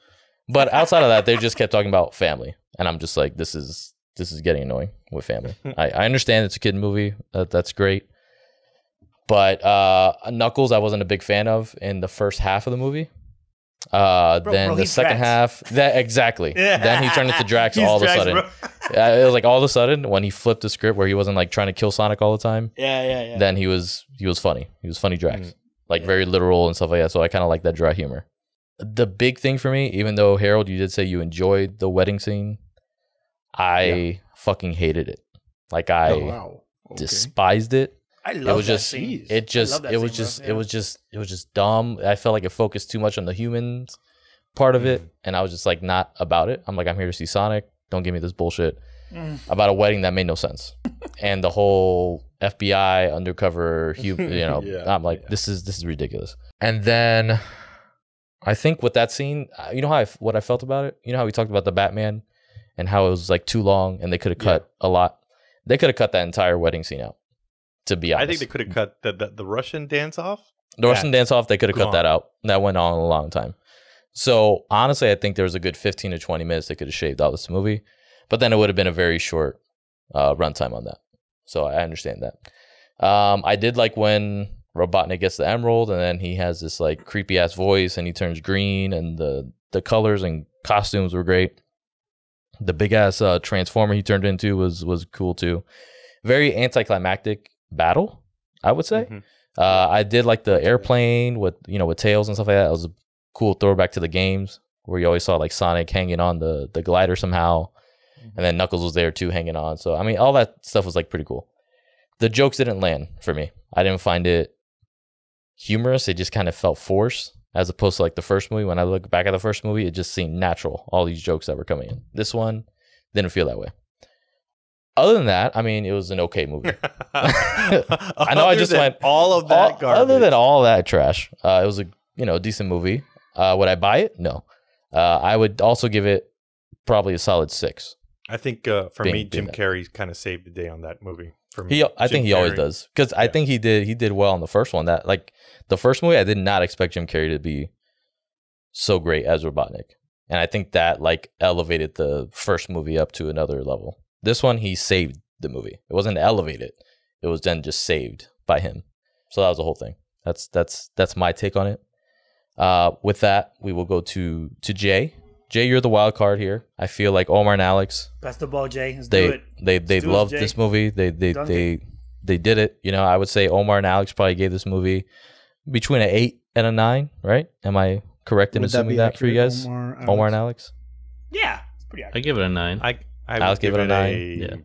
Speaker 4: But outside of that, they just kept talking about family, and I'm just like, this is this is getting annoying with family. *laughs* I, I understand it's a kid movie. That, that's great. But uh, Knuckles, I wasn't a big fan of in the first half of the movie. Uh,
Speaker 2: Bro,
Speaker 4: then
Speaker 2: bro,
Speaker 4: the second half, that exactly. *laughs* then he turned into Drax *laughs* all of a sudden. *laughs* Yeah, it was like all of a sudden when he flipped the script where he wasn't like trying to kill Sonic all the time.
Speaker 2: Yeah, yeah, yeah.
Speaker 4: Then he was he was funny. He was funny Drax,
Speaker 1: Mm.
Speaker 4: like
Speaker 2: Yeah.
Speaker 4: very literal and stuff like that. So I kind of like that dry humor. The big thing for me, even though Harold, you did say you enjoyed the wedding scene, I fucking hated it. Like I
Speaker 3: oh, wow. Okay.
Speaker 4: despised it.
Speaker 2: I
Speaker 4: It was just
Speaker 2: scene.
Speaker 4: it just
Speaker 2: love
Speaker 4: it was
Speaker 2: scene, bro.
Speaker 4: just
Speaker 2: Yeah.
Speaker 4: it was just it was just dumb. I felt like it focused too much on the humans part of it,
Speaker 2: Mm.
Speaker 4: and I was just like not about it. I'm like I'm here to see Sonic. Don't give me this bullshit
Speaker 2: Mm.
Speaker 4: about a wedding that made no sense. *laughs* and the whole FBI undercover, hu- *laughs* you know,
Speaker 1: Yeah,
Speaker 4: I'm like,
Speaker 1: yeah.
Speaker 4: this is this is ridiculous. And then I think with that scene, uh, you know how I, what I felt about it. You know how we talked about the Batman and how it was like too long, and they could have cut a lot. They could have cut that entire wedding scene out. To be honest,
Speaker 1: I think they could have cut the, the the Russian dance off.
Speaker 4: The Russian dance off, they could have cut
Speaker 1: gone.
Speaker 4: that out. That went on a long time. So honestly, I think there was a good 15 to 20 minutes they could have shaved out this movie, but then it would have been a very short uh, runtime on that. So I understand that. Um, I did like when Robotnik gets the emerald and then he has this like creepy ass voice and he turns green and the the colors and costumes were great. The big ass uh, transformer he turned into was was cool too. Very anticlimactic battle, I would say.
Speaker 1: Mhm.
Speaker 4: Uh, I did like the airplane with you know with tails and stuff like that. It was a cool throwback to the games where you always saw like Sonic hanging on the the glider somehow, and then Knuckles was there too hanging on. So I mean, all that stuff was like pretty cool. The jokes didn't land for me. I didn't find it humorous. It just kind of felt forced as opposed to like the first movie. When I look back at the first movie, it just seemed natural. All these jokes that were coming in. This one didn't feel that way. Other than that, I mean, it was an okay movie. *laughs* *laughs*
Speaker 1: I
Speaker 4: know I just went
Speaker 1: all of that
Speaker 4: all,
Speaker 1: garbage.
Speaker 4: Other than all that trash, uh, it was a you know decent movie. Uh, would I buy it? No. Uh, I would also give it probably a solid six.
Speaker 1: I think uh, for
Speaker 4: Being-
Speaker 1: me, Jim. Carrey kind of saved the day on that movie. For me,
Speaker 4: He, I
Speaker 1: Jim
Speaker 4: think he always does because I think he did he did well on the first one. That like the first movie, I did not expect Jim Carrey to be so great as Robotnik, and I think that like elevated the first movie up to another level. This one, he saved the movie. It wasn't elevated; it was then just saved by him. So that was the whole thing. That's that's that's my take on it. Uh, with that, we will go to to Jay. Jay, you're the wild card here. I feel like Omar and Alex
Speaker 2: Pass the ball, Jay. Let's do
Speaker 4: they
Speaker 2: it.
Speaker 4: they they
Speaker 2: do it,
Speaker 4: loved
Speaker 2: Jay.
Speaker 4: this movie. They they
Speaker 2: Dunk
Speaker 4: they they did it. You know, I would say Omar and Alex probably gave this movie between an eight and a nine. Right? Am I correct in
Speaker 3: Would
Speaker 4: assuming
Speaker 3: be
Speaker 4: that, for you guys?
Speaker 3: Omar,
Speaker 4: Omar and Alex.
Speaker 2: Yeah, it's pretty
Speaker 7: I give it a nine.
Speaker 1: I I
Speaker 4: Alex
Speaker 1: would
Speaker 4: gave
Speaker 1: give
Speaker 4: it a nine.
Speaker 1: a
Speaker 7: Yeah.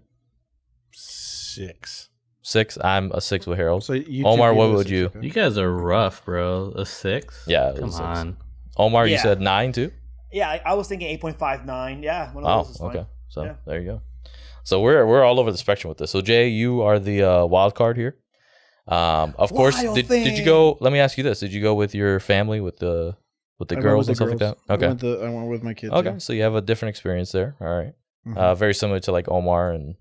Speaker 1: six.
Speaker 4: Six. I'm a six with Harold.
Speaker 3: So you
Speaker 4: Omar, what would
Speaker 3: six,
Speaker 4: you?
Speaker 3: okay.
Speaker 7: you guys are rough, bro. A six?
Speaker 4: Yeah, it was
Speaker 7: Come
Speaker 4: a six.
Speaker 7: on.
Speaker 4: Omar, you said nine too.
Speaker 2: Yeah, I, I was thinking eight point five nine. Yeah, one of
Speaker 4: Oh,
Speaker 2: those is fine.
Speaker 4: okay. So
Speaker 2: Yeah.
Speaker 4: there you go. So we're we're all over the spectrum with this. So Jay, you are the uh, wild card here. Um, of course,
Speaker 2: Wild
Speaker 4: did, did you go? Let me ask you this: Did you go with your family, with the with the
Speaker 3: I
Speaker 4: girls
Speaker 3: with
Speaker 4: and
Speaker 3: the
Speaker 4: stuff like that? Okay.
Speaker 3: I went, the, I went with my kids.
Speaker 4: Okay,
Speaker 3: yeah.
Speaker 4: so you have a different experience there. All right.
Speaker 3: Mhm.
Speaker 4: Uh, very similar to like Omar and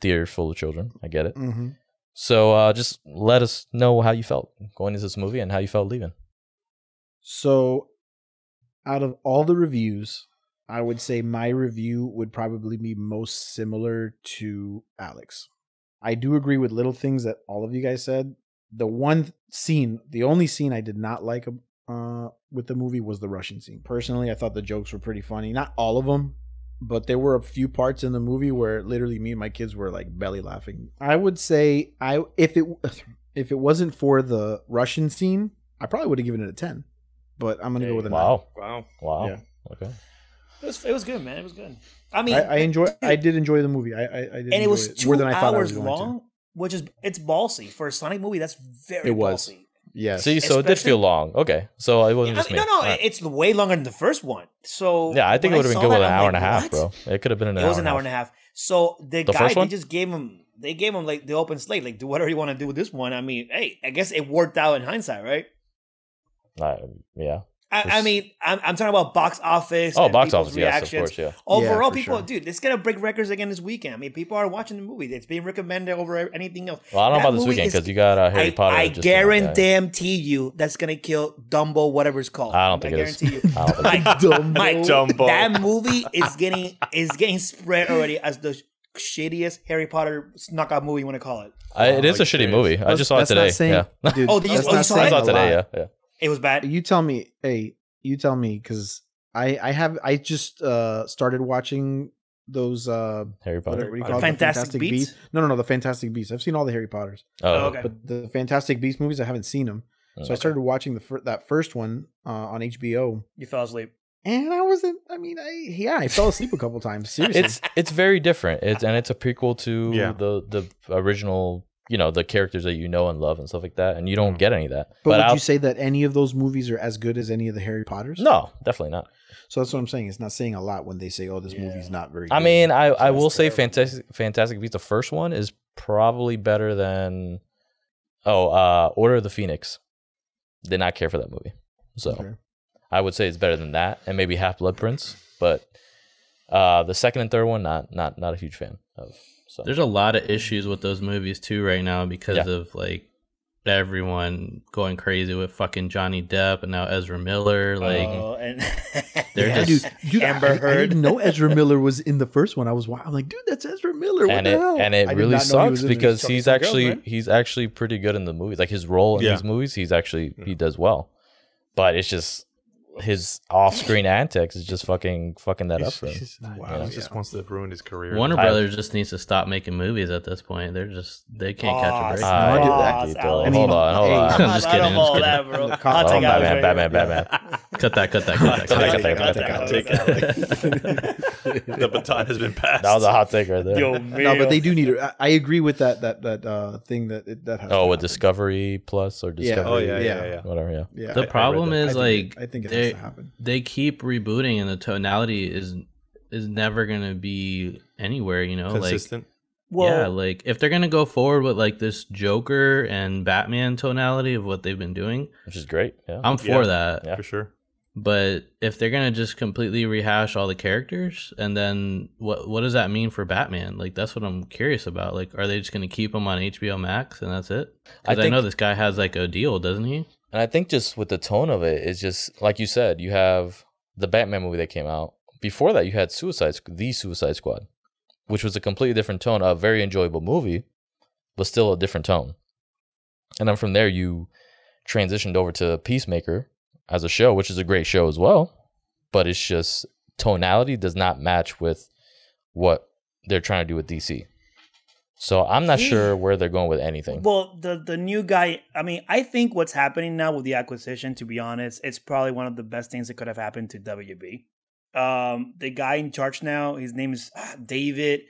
Speaker 4: Theater full of children. I get it.
Speaker 3: Mhm.
Speaker 4: So uh, just let us know how you felt going into this movie and how you felt leaving.
Speaker 3: So, out of all the reviews, I would say my review would probably be most similar to Alex. I do agree with little things that all of you guys said. The one scene, the only scene I did not like uh, with the movie was the Russian scene. Personally, I thought the jokes were pretty funny. Not all of them, but there were a few parts in the movie where literally me and my kids were like belly laughing. I would say I if it *laughs* if it wasn't for the Russian scene, I probably would have given it a ten. But I'm gonna go with a nine.
Speaker 4: Wow.
Speaker 1: Wow.
Speaker 4: Wow.
Speaker 3: Yeah.
Speaker 4: Okay.
Speaker 2: It was, it was good, man. It was good. I mean,
Speaker 3: I, I enjoy. I did enjoy the movie. I, I, I did
Speaker 2: and it
Speaker 3: enjoy
Speaker 2: was
Speaker 3: it
Speaker 2: two
Speaker 3: more than I thought I was going
Speaker 2: long, which is it's ballsy for a Sonic movie. That's very
Speaker 3: It was.
Speaker 2: ballsy.
Speaker 3: To. Yes.
Speaker 4: See, so it did feel long. Okay, so it wasn't
Speaker 2: I
Speaker 4: just
Speaker 2: mean,
Speaker 4: me.
Speaker 2: no, no,
Speaker 4: All right.
Speaker 2: it's way longer than the first one. So
Speaker 4: yeah, I think it would have been
Speaker 2: saw
Speaker 4: good with an
Speaker 2: I'm
Speaker 4: hour and a half,
Speaker 2: what?
Speaker 4: bro. It could have been an hour.
Speaker 2: It
Speaker 4: hour.
Speaker 2: was an hour and a half. So the,
Speaker 4: The
Speaker 2: guy
Speaker 4: first
Speaker 2: they just gave him they gave him like the open slate, like do whatever you want to do with this one. I mean, hey, I guess it worked out in hindsight, right?
Speaker 4: Uh, yeah.
Speaker 2: I, I mean, I'm, I'm talking about box office.
Speaker 4: Oh, box
Speaker 2: people's
Speaker 4: office. Yes, of
Speaker 2: reactions.
Speaker 4: course. Yeah.
Speaker 2: Overall,
Speaker 3: for
Speaker 2: people,
Speaker 3: sure.
Speaker 2: dude, it's gonna break records again this weekend. I mean, people are watching the movie. It's being recommended over anything else.
Speaker 4: Well, I don't know about this weekend because you got uh, Harry
Speaker 2: I,
Speaker 4: Potter.
Speaker 2: I
Speaker 4: just came out, yeah.
Speaker 2: guarantee you that's gonna kill Dumbo, whatever it's called.
Speaker 4: I don't think
Speaker 2: I
Speaker 4: it is.
Speaker 2: you. *laughs*
Speaker 4: I don't
Speaker 2: Mike, *laughs*
Speaker 3: Dumbo.
Speaker 2: Mike,
Speaker 1: Dumbo.
Speaker 2: that movie is getting is getting spread already as the shittiest Harry Potter knockout movie you want to call it.
Speaker 4: I, it is a
Speaker 1: Like,
Speaker 4: shitty
Speaker 1: serious.
Speaker 4: movie. I just saw it today.
Speaker 3: saying-
Speaker 4: yeah.
Speaker 3: Dude,
Speaker 2: Oh, you- oh, you saw it?
Speaker 4: I saw it today. Yeah. Yeah.
Speaker 2: It was bad.
Speaker 3: You tell me, hey, you tell me, because I I have I just uh started watching those uh
Speaker 4: Harry Potter.
Speaker 3: what do you call it?
Speaker 2: Fantastic
Speaker 3: Fantastic
Speaker 2: Beasts?
Speaker 3: Beasts. No, no, no, the Fantastic Beasts. I've seen all the Harry Potters,
Speaker 4: Oh,
Speaker 2: Oh, okay.
Speaker 3: but the Fantastic Beasts movies I haven't seen them. So I started watching the fir- that first one uh, on HBO,
Speaker 2: You fell asleep.
Speaker 3: and I wasn't. I mean, I yeah, I fell asleep a couple times. *laughs* Seriously,
Speaker 4: It's it's very different. It's and it's a prequel to
Speaker 1: Yeah.
Speaker 4: the the original. You know the characters that you know and love and stuff like that, and you don't
Speaker 1: Mhm.
Speaker 4: get any of that.
Speaker 3: but, would
Speaker 4: I'll-
Speaker 3: you say that any of those movies are as good as any of the Harry Potters?
Speaker 4: no, definitely not.
Speaker 3: So that's what I'm saying. It's not saying a lot when they say, "Oh, this
Speaker 2: Yeah.
Speaker 3: movie's not very."
Speaker 4: I
Speaker 3: good.
Speaker 4: mean, I, I will say
Speaker 2: terrible.
Speaker 4: Fantastic Fantastic Beasts, the first one is probably better than oh, uh Order of the Phoenix. Did not care for that movie. So
Speaker 3: Okay.
Speaker 4: I would say it's better than that and maybe Half Blood Prince, but uh the second and third one not not not a huge fan of. So
Speaker 7: There's a lot of issues with those movies too right now because
Speaker 4: Yeah.
Speaker 7: of like everyone going crazy with fucking Johnny Depp and now Ezra Miller. Like,
Speaker 2: Oh, and *laughs*
Speaker 7: They're
Speaker 3: Yeah,
Speaker 7: just-
Speaker 3: dude, dude,
Speaker 2: Amber
Speaker 3: I, I
Speaker 2: Heard.
Speaker 3: didn't know *laughs* Ezra Miller was in the first one. I was, wa- I'm like, dude, that's Ezra Miller. What
Speaker 4: and
Speaker 3: the
Speaker 4: it
Speaker 3: hell?
Speaker 4: and it
Speaker 3: I
Speaker 4: really
Speaker 3: not know he
Speaker 4: sucks
Speaker 3: was in it.
Speaker 4: because he's
Speaker 3: some girls,
Speaker 4: actually he's actually pretty good in the movies. Like his role in
Speaker 1: Yeah.
Speaker 4: these movies, he's actually he does well. But it's just his off-screen antics is just fucking fucking that up
Speaker 1: He's-
Speaker 4: for him.
Speaker 1: he's- wow,
Speaker 4: Yeah.
Speaker 1: he just wants to ruin his career.
Speaker 7: Warner
Speaker 4: I-
Speaker 7: Brothers just needs to stop making movies at this point. They're just they can't catch a break.
Speaker 2: Boss,
Speaker 4: Ah,
Speaker 3: I do
Speaker 2: boss,
Speaker 4: that, dude,
Speaker 2: Alex.
Speaker 3: I mean,
Speaker 4: hold on, hold
Speaker 3: hey,
Speaker 4: on. *laughs*
Speaker 7: I'm just kidding, I'm just kidding.
Speaker 2: that, bro.
Speaker 3: Oh,
Speaker 2: I'll take
Speaker 4: Batman,
Speaker 2: Alex
Speaker 4: Batman, Batman,
Speaker 7: cut that, cut that, cut that, cut
Speaker 4: Cut
Speaker 7: that,
Speaker 4: that,
Speaker 7: cut
Speaker 4: cut
Speaker 7: that,
Speaker 4: that,
Speaker 7: cut
Speaker 4: cut
Speaker 7: that. *laughs*
Speaker 1: the baton has been passed.
Speaker 4: That was a hot take right there.
Speaker 2: Yo,
Speaker 3: No, but they do need. I, I agree with that. That that uh, thing that it, that has.
Speaker 4: oh, with. Discovery Plus or
Speaker 3: Yeah.
Speaker 4: Discovery,
Speaker 1: Oh yeah, yeah,
Speaker 3: Yeah.
Speaker 1: yeah.
Speaker 4: whatever. Yeah,
Speaker 3: Yeah,
Speaker 7: The
Speaker 3: I-
Speaker 7: problem.
Speaker 3: I
Speaker 7: is
Speaker 3: think
Speaker 7: like
Speaker 3: it- I think it
Speaker 7: they
Speaker 3: has to happen.
Speaker 7: they keep rebooting and the tonality is is never gonna be anywhere. You know, like
Speaker 1: Consistent.
Speaker 2: Well,
Speaker 7: yeah, like if they're gonna go forward with like this Joker and Batman tonality of what they've been doing,
Speaker 4: which is great. Yeah,
Speaker 7: I'm for
Speaker 1: Yeah.
Speaker 7: that.
Speaker 4: Yeah.
Speaker 1: for sure.
Speaker 7: But if they're gonna just completely rehash all the characters, and then what what does that mean for Batman? Like that's what I'm curious about. Like, are they just gonna keep him on HBO Max and that's it?
Speaker 4: I
Speaker 7: Because I,
Speaker 4: think-
Speaker 7: know this guy has like a deal, doesn't he?
Speaker 4: And I think just with the tone of it, it's just like you said, you have the Batman movie that came out. Before that, you had Suicide the Suicide Squad, which was a completely different tone, a very enjoyable movie, but still a different tone. And then from there, you transitioned over to Peacemaker as a show, which is a great show as well, but it's just tonality does not match with what they're trying to do with DC. So I'm not
Speaker 2: Yeah.
Speaker 4: sure where they're going with anything.
Speaker 2: Well, the the new guy. I mean, I think what's happening now with the acquisition, to be honest, it's probably one of the best things that could have happened to WB. Um, the guy in charge now, his name is ah, David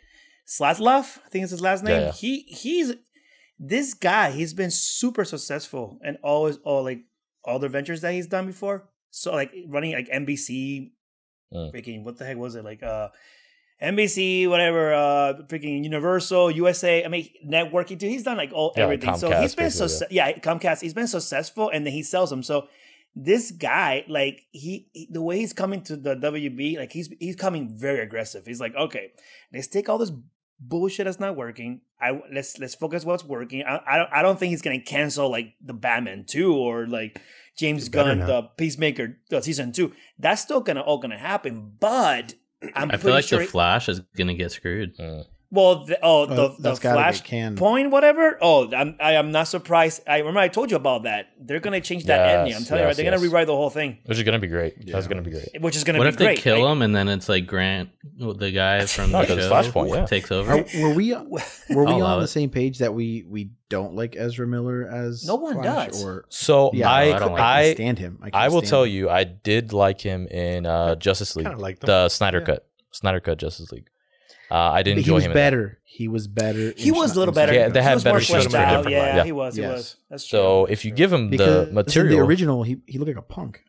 Speaker 2: Zaslav. I think it's his last name.
Speaker 4: Yeah, yeah.
Speaker 2: He he's this guy. He's been super successful and always all like all the ventures that he's done before. So like running like NBC,
Speaker 4: Mm.
Speaker 2: freaking what the heck was it like? Uh, NBC, whatever, uh, freaking Universal, USA. I mean, networking too. He's done like all
Speaker 4: Yeah,
Speaker 2: everything. so
Speaker 4: Comcast,
Speaker 2: he's been so
Speaker 4: basically,
Speaker 2: yeah, Comcast. He's been successful, and then he sells them. So this guy, like he, he- the way he's coming to the WB, like he's he's coming very aggressive. He's like, okay, let's take all this bullshit that's not working. I let's let's focus what's working. I, I don't I don't think he's gonna cancel like the Batman two or like James Gunn
Speaker 1: not.
Speaker 2: the Peacemaker the season two. That's still gonna all gonna happen, but. I'm
Speaker 7: I feel like
Speaker 2: sure
Speaker 7: the Flash is gonna get screwed.
Speaker 4: Mm.
Speaker 2: Well, the, oh, the,
Speaker 3: Uh,
Speaker 2: the Flash
Speaker 3: get canned.
Speaker 2: point, whatever. Oh, I'm I am not surprised. I remember I told you about that. They're gonna change that
Speaker 4: Yes,
Speaker 2: ending. I'm telling you, right? they're gonna rewrite the whole thing,
Speaker 4: Which is gonna be great. That's gonna be great.
Speaker 2: which is gonna be great.
Speaker 7: What
Speaker 2: be
Speaker 7: if they kill
Speaker 2: like-
Speaker 7: him and then it's like Grant, the guy *laughs* from
Speaker 4: No,
Speaker 7: the
Speaker 4: 'cause it's
Speaker 7: show,
Speaker 4: Flashpoint, yeah.
Speaker 7: takes over?
Speaker 3: Are, were we *laughs* were we on the
Speaker 7: it.
Speaker 3: same page that we we don't like Ezra Miller as
Speaker 2: No one
Speaker 3: Flash,
Speaker 2: does.
Speaker 3: Or
Speaker 4: So
Speaker 3: yeah,
Speaker 4: I
Speaker 7: I don't like
Speaker 3: I,
Speaker 4: I
Speaker 3: stand him. I,
Speaker 4: I will tell
Speaker 3: him.
Speaker 4: you, I did like him in uh, Justice League,
Speaker 1: Kind of like
Speaker 4: the Snyder
Speaker 1: Yeah.
Speaker 4: cut, Snyder cut Justice League. Uh, I did
Speaker 3: But
Speaker 4: enjoy
Speaker 3: he was
Speaker 4: him.
Speaker 3: better. He was better.
Speaker 2: he was
Speaker 3: Sna-
Speaker 2: a little better.
Speaker 4: Yeah, they
Speaker 3: Cut.
Speaker 4: had
Speaker 2: he was
Speaker 4: better
Speaker 2: more
Speaker 4: shows
Speaker 2: fleshed
Speaker 4: for
Speaker 2: out.
Speaker 4: different
Speaker 2: Yeah, he was. He
Speaker 3: Yes.
Speaker 2: was. That's true.
Speaker 4: So if you give him
Speaker 3: because
Speaker 4: the
Speaker 3: in the
Speaker 4: material,
Speaker 3: original, he he looked like a punk.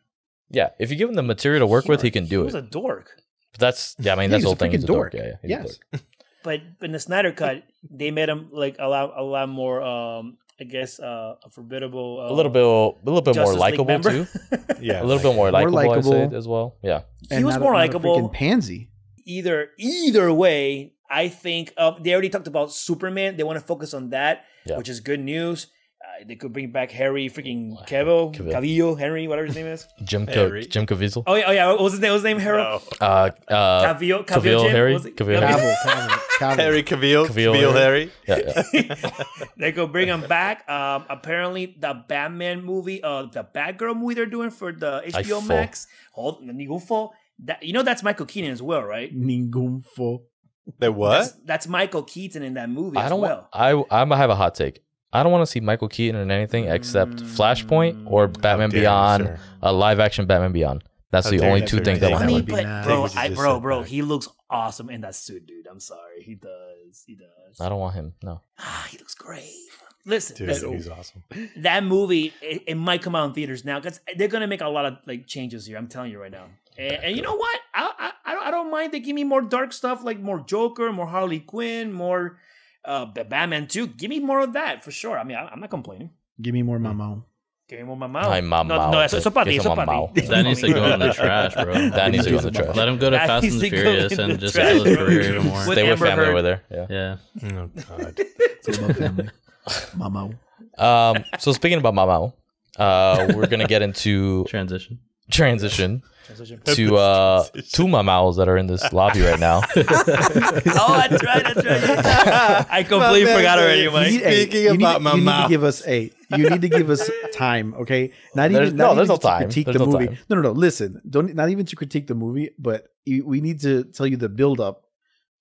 Speaker 4: yeah, if you give him the material to work with, he can do
Speaker 2: He
Speaker 4: it.
Speaker 2: He was a dork.
Speaker 4: But that's yeah, I mean
Speaker 3: Yeah,
Speaker 4: that's
Speaker 3: he's
Speaker 4: the whole thing.
Speaker 3: freaking
Speaker 4: He's a
Speaker 3: dork.
Speaker 4: dork. Yeah, yeah, he's a
Speaker 3: Yes.
Speaker 4: dork. *laughs*
Speaker 2: But in the Snyder cut, they made him like a lot, a lot more. Um, I guess uh, a formidable. Uh,
Speaker 4: a little bit, a little bit more
Speaker 2: Justice League
Speaker 4: likable too.
Speaker 1: Yeah, *laughs*
Speaker 4: a little bit more
Speaker 3: More
Speaker 4: likable, I'd say as well. Yeah,
Speaker 2: He was more
Speaker 3: not a
Speaker 2: likable.
Speaker 3: freaking pansy.
Speaker 2: Either either way, I think uh, they already talked about Superman. They want to focus on that,
Speaker 4: Yeah.
Speaker 2: which is good news. Uh, they could bring back Harry freaking Cavill,
Speaker 4: Cavill.
Speaker 2: Cavillo, Henry, whatever his name is. *laughs*
Speaker 4: Jim
Speaker 1: Harry.
Speaker 4: Ca- Jim Caviezel.
Speaker 2: Oh yeah, oh yeah. What was his name? What was his name? Harry
Speaker 1: No.
Speaker 4: Uh, uh,
Speaker 2: Cavillo, Cavill,
Speaker 4: Cavill, Harry?
Speaker 2: What was?
Speaker 4: Cavill.
Speaker 3: Cavill, Cavill, Cavill.
Speaker 1: Harry Cavill,
Speaker 4: Cavill,
Speaker 1: Cavill,
Speaker 4: Harry.
Speaker 1: Harry.
Speaker 4: yeah, yeah. *laughs*
Speaker 2: they could bring him back. Um, apparently, the Batman movie, uh, the Batgirl movie they're doing for the HBO
Speaker 4: fall.
Speaker 2: Max. Hold, you fall. That you know that's Michael Keaton as well, right?
Speaker 3: Ningún fo.
Speaker 1: The what?
Speaker 2: That's, that's Michael Keaton in that movie
Speaker 4: I don't.
Speaker 2: well.
Speaker 4: want I I'm gonna have a hot take. I don't want to see Michael Keaton in anything except Flashpoint or
Speaker 2: Mm,
Speaker 4: Batman
Speaker 1: dare you,
Speaker 4: Beyond, a live action Batman Beyond. That's
Speaker 1: How
Speaker 4: the only two things that
Speaker 1: Take
Speaker 4: will
Speaker 1: that
Speaker 2: Funny,
Speaker 1: would
Speaker 4: happen.
Speaker 1: be
Speaker 2: but bro, I,
Speaker 1: just
Speaker 2: bro,
Speaker 1: said
Speaker 2: bro,
Speaker 1: back.
Speaker 2: he looks awesome in that suit, dude. I'm sorry, he does, he does.
Speaker 4: I don't want him. No.
Speaker 2: Ah, he looks great. Listen,
Speaker 1: Dude,
Speaker 2: listen,
Speaker 1: he's awesome.
Speaker 2: that movie it, it might come out in theaters now because they're gonna make a lot of like changes here. I'm telling you right now. And, and you know what? I, I I don't mind. They give me more dark stuff, like more Joker, more Harley Quinn, more uh, Batman too. Give me more of that for sure. I mean, I, am not complaining.
Speaker 3: Give me more Mamo.
Speaker 2: Give me more Mamo.
Speaker 4: Ay, Mamo.
Speaker 2: No, no, eso, eso para ti,
Speaker 4: eso
Speaker 2: para ti.
Speaker 7: That needs to go in the trash, bro. *laughs*
Speaker 4: That needs to go in the trash.
Speaker 7: Let him go to Fast and Furious and just
Speaker 2: trash,
Speaker 7: his career
Speaker 2: anymore.
Speaker 4: Stay with
Speaker 2: Amber
Speaker 4: family
Speaker 2: Heard.
Speaker 4: over there. Yeah.
Speaker 7: Yeah.
Speaker 1: Oh God. *laughs*
Speaker 3: Mamo.
Speaker 4: Um. So speaking about Mamo, uh, we're gonna get into
Speaker 7: transition.
Speaker 4: Transition to uh, Tuma Mowls that are in this lobby right now. *laughs*
Speaker 2: oh, that's right, that's right. I completely
Speaker 1: man,
Speaker 2: forgot already. Mike.
Speaker 1: Speaking
Speaker 3: you
Speaker 1: about
Speaker 3: need, you need to give us a. You need to give us time, okay? Not
Speaker 4: there's,
Speaker 3: even not
Speaker 4: no,
Speaker 3: even
Speaker 4: there's
Speaker 3: no
Speaker 4: time.
Speaker 3: Critique
Speaker 4: there's
Speaker 3: the
Speaker 4: no
Speaker 3: movie.
Speaker 4: Time.
Speaker 3: No, no, no. Listen, don't not even to critique the movie, but we need to tell you the buildup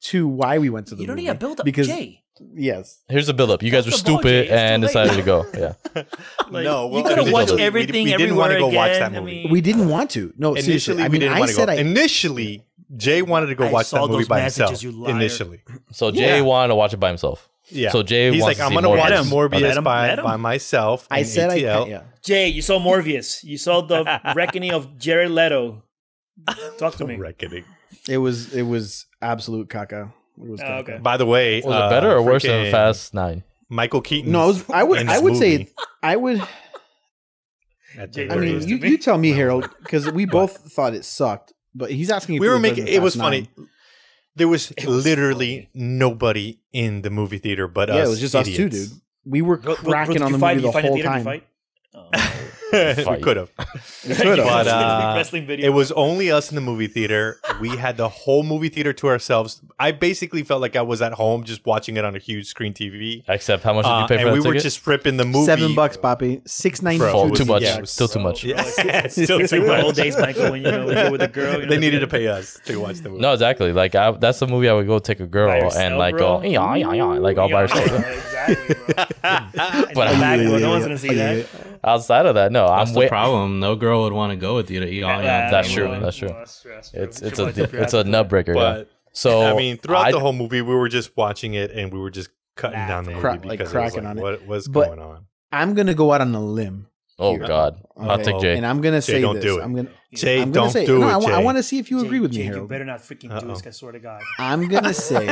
Speaker 3: to why we went to the
Speaker 2: you don't
Speaker 3: movie.
Speaker 2: need a build up
Speaker 3: because
Speaker 2: Jay.
Speaker 3: yes
Speaker 4: here's the build up you guys were stupid and decided to go *laughs* yeah
Speaker 2: like,
Speaker 1: no well, you
Speaker 2: could have watched
Speaker 1: everything we, we didn't
Speaker 2: want
Speaker 1: to go
Speaker 2: again.
Speaker 1: watch
Speaker 2: that
Speaker 1: movie I
Speaker 2: mean,
Speaker 3: we didn't want to no
Speaker 1: initially
Speaker 3: I mean, we
Speaker 1: didn't
Speaker 3: I
Speaker 1: want to go
Speaker 3: I,
Speaker 1: initially Jay wanted to go
Speaker 2: I
Speaker 1: watch that movie by
Speaker 2: messages,
Speaker 1: himself initially
Speaker 4: so Jay
Speaker 1: yeah.
Speaker 4: wanted to watch it by himself
Speaker 1: yeah.
Speaker 4: So Jay
Speaker 1: he's like, I'm gonna
Speaker 4: Morbius.
Speaker 1: watch Morbius by, by myself.
Speaker 3: I said I yeah.
Speaker 2: Jay, you saw Morbius. You saw the *laughs* reckoning of Jared Leto. Talk to me.
Speaker 1: Reckoning.
Speaker 3: It was it was absolute caca. It was caca.
Speaker 2: okay.
Speaker 1: By the way,
Speaker 4: was
Speaker 1: uh,
Speaker 4: it better or worse than Fast Nine?
Speaker 1: Michael Keaton.
Speaker 3: No, I, was, I would. I would
Speaker 1: movie. say.
Speaker 3: I would. I mean, you, you tell me, Harold, because we *laughs* both thought it sucked. But he's asking.
Speaker 1: we were making. It was funny. There was,
Speaker 2: was
Speaker 1: literally funny. nobody in the movie theater but yeah, us.
Speaker 3: Yeah, it was just idiots. us two, dude. We were cracking on the movie
Speaker 2: fight,
Speaker 3: the whole time. *laughs* *laughs*
Speaker 1: we could have. but uh,
Speaker 2: wrestling video.
Speaker 1: It was only us in the movie theater. We had the whole movie theater to ourselves. I basically felt like I was at home just watching it on a huge screen TV.
Speaker 4: Except how much did you
Speaker 1: uh,
Speaker 4: pay uh, for
Speaker 1: and we
Speaker 4: ticket?
Speaker 1: were just ripping the movie.
Speaker 3: Seven bucks, Bobby. Six ninety.
Speaker 1: Bro,
Speaker 4: too much. Still too much.
Speaker 1: Yeah, still *laughs* too
Speaker 2: much. Old days, Michael, when you know with a girl. You know,
Speaker 1: they needed to pay us to watch the movie.
Speaker 4: No, exactly. Like I, that's the movie I would go take a girl
Speaker 2: yourself,
Speaker 4: and like
Speaker 2: bro?
Speaker 4: go yeah yeah yeah like all by herself. *laughs* but I'm
Speaker 2: back,
Speaker 3: yeah,
Speaker 2: no one's gonna see that.
Speaker 4: Outside of that, no,
Speaker 7: That's
Speaker 4: I'm
Speaker 7: the problem. No girl would want to go with you to eat all
Speaker 2: that.
Speaker 4: That's true. That's true. It's it's a it's a nut breaker. yeah.
Speaker 1: But
Speaker 4: So
Speaker 1: I mean, throughout the whole movie, we were just watching it and we were just cutting down the movie because
Speaker 3: cracking
Speaker 1: like,
Speaker 3: on
Speaker 1: what was going on?
Speaker 3: I'm gonna go out on a limb,
Speaker 4: oh
Speaker 3: Here.
Speaker 4: god, I'll take Jay.
Speaker 3: and I'm gonna
Speaker 1: Jay,
Speaker 3: say
Speaker 1: don't
Speaker 3: this.
Speaker 1: do it.
Speaker 3: I'm gonna.
Speaker 1: Jay,
Speaker 3: I'm gonna
Speaker 1: don't
Speaker 3: say,
Speaker 1: do
Speaker 3: no,
Speaker 1: it,
Speaker 3: I,
Speaker 1: Jay.
Speaker 3: want to see if you agree with me,
Speaker 2: Jake, you better not freaking do
Speaker 1: Uh-oh.
Speaker 2: this. I swear to God.
Speaker 3: I'm gonna *laughs* say.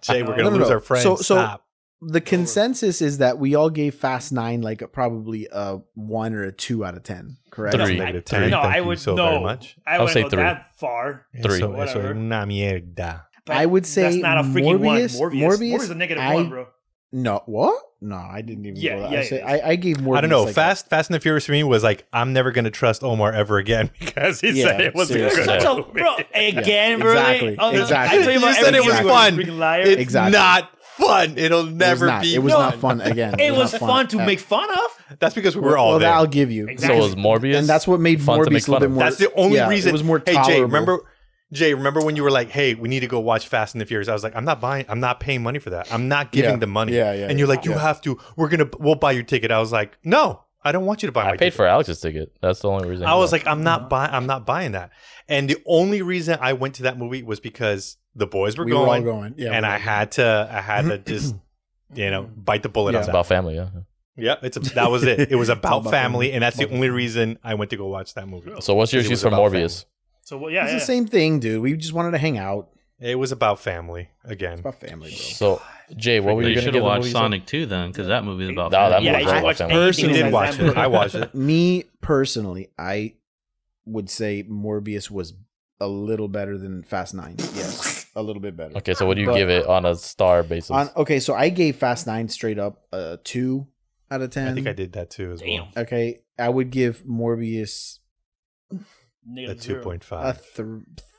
Speaker 1: Jay, we're gonna
Speaker 3: no,
Speaker 1: lose
Speaker 3: no.
Speaker 1: our friends.
Speaker 3: So- so-
Speaker 1: Stop
Speaker 3: the consensus is that we all gave Fast Nine like a, probably a one or a two out of ten, correct?
Speaker 4: Three.
Speaker 2: I,
Speaker 1: three.
Speaker 2: I, no,
Speaker 1: Thank
Speaker 2: I would
Speaker 1: so
Speaker 2: no,
Speaker 1: very much.
Speaker 2: I will
Speaker 4: say three.
Speaker 2: that far.
Speaker 4: Three.
Speaker 1: Eso, eso una mierda.
Speaker 2: But
Speaker 3: I would say
Speaker 2: that's not a freaking
Speaker 3: Morbius,
Speaker 2: one. Morbius,
Speaker 3: Morbius,
Speaker 2: is a negative
Speaker 3: I,
Speaker 2: one, bro.
Speaker 3: No, what? No, I didn't even.
Speaker 2: Yeah, yeah,
Speaker 3: I, say,
Speaker 2: yeah.
Speaker 3: I, I, gave more.
Speaker 1: I don't know. Like Fast, a, Fast and the Furious for me was like, I'm never gonna trust Omar ever again *laughs* because he
Speaker 3: yeah,
Speaker 1: said it was good.
Speaker 2: Such a, bro, again, yeah, bro.
Speaker 3: Exactly.
Speaker 2: Really?
Speaker 3: Exactly.
Speaker 2: I tell you,
Speaker 1: you said it was fun.
Speaker 2: Liar.
Speaker 1: It's
Speaker 3: exactly.
Speaker 1: not fun. It'll never
Speaker 3: it
Speaker 1: be.
Speaker 3: It was not fun again. *laughs*
Speaker 2: It, it was, was fun, fun,
Speaker 3: to
Speaker 2: make fun of.
Speaker 1: That's because we were all
Speaker 3: well,
Speaker 1: there.
Speaker 3: I'll give you.
Speaker 2: Exactly.
Speaker 4: So was Morbius,
Speaker 3: and that's what made
Speaker 4: fun
Speaker 3: Morbius a little bit more.
Speaker 1: That's the only
Speaker 3: yeah,
Speaker 1: reason.
Speaker 3: It was more. Tolerable.
Speaker 1: Hey Jay, remember? Jay, remember when you were like, "Hey, we need to go watch Fast and the Furious"? I was like, "I'm not buying. I'm not paying money for that. I'm not giving
Speaker 3: yeah.
Speaker 1: the money."
Speaker 3: Yeah, yeah.
Speaker 1: And you're
Speaker 3: yeah,
Speaker 1: like, "You have to. We're gonna. We'll buy your ticket." I was like, "No, I don't want you to buy.
Speaker 4: I paid
Speaker 1: ticket.
Speaker 4: for Alex's ticket. That's the only reason.
Speaker 1: I, I
Speaker 4: was
Speaker 1: like, I'm not buying. I'm not buying that. And the only reason I went to that movie was because the boys were
Speaker 3: we going. Were all
Speaker 1: going.
Speaker 3: Yeah,
Speaker 1: and I had to. I had to *clears throat* just, you know, bite the bullet.
Speaker 3: Yeah.
Speaker 4: It's about family. Yeah.
Speaker 1: Yeah, it's a, that was it. It was *laughs* about,
Speaker 3: about
Speaker 1: family,
Speaker 3: family,
Speaker 1: and that's the only reason I went to go watch that movie.
Speaker 4: So what's your excuse for Morbius? Family.
Speaker 2: So well, yeah,
Speaker 3: it's
Speaker 2: yeah.
Speaker 3: the same thing, dude. We just wanted to hang out.
Speaker 1: It was about family again.
Speaker 3: It's about family, bro.
Speaker 4: So, Jay, what were you, going to watch
Speaker 7: Sonic Two then? Because that movie's about.
Speaker 4: No, that
Speaker 2: yeah,
Speaker 4: movie's
Speaker 2: I
Speaker 4: about family.
Speaker 1: Personally, did watch it. I watched it. *laughs*
Speaker 3: Me personally, I would say Morbius was a little better than Fast Nine. Yes, a little bit better.
Speaker 4: Okay, so what do you
Speaker 3: but,
Speaker 4: give it on a star basis?
Speaker 3: On, okay, so I gave Fast Nine straight up a two out of ten.
Speaker 1: I think I did that too as
Speaker 2: Damn.
Speaker 1: well.
Speaker 3: Okay, I would give Morbius.
Speaker 2: Negative
Speaker 1: a
Speaker 2: two
Speaker 1: point five.
Speaker 3: A th-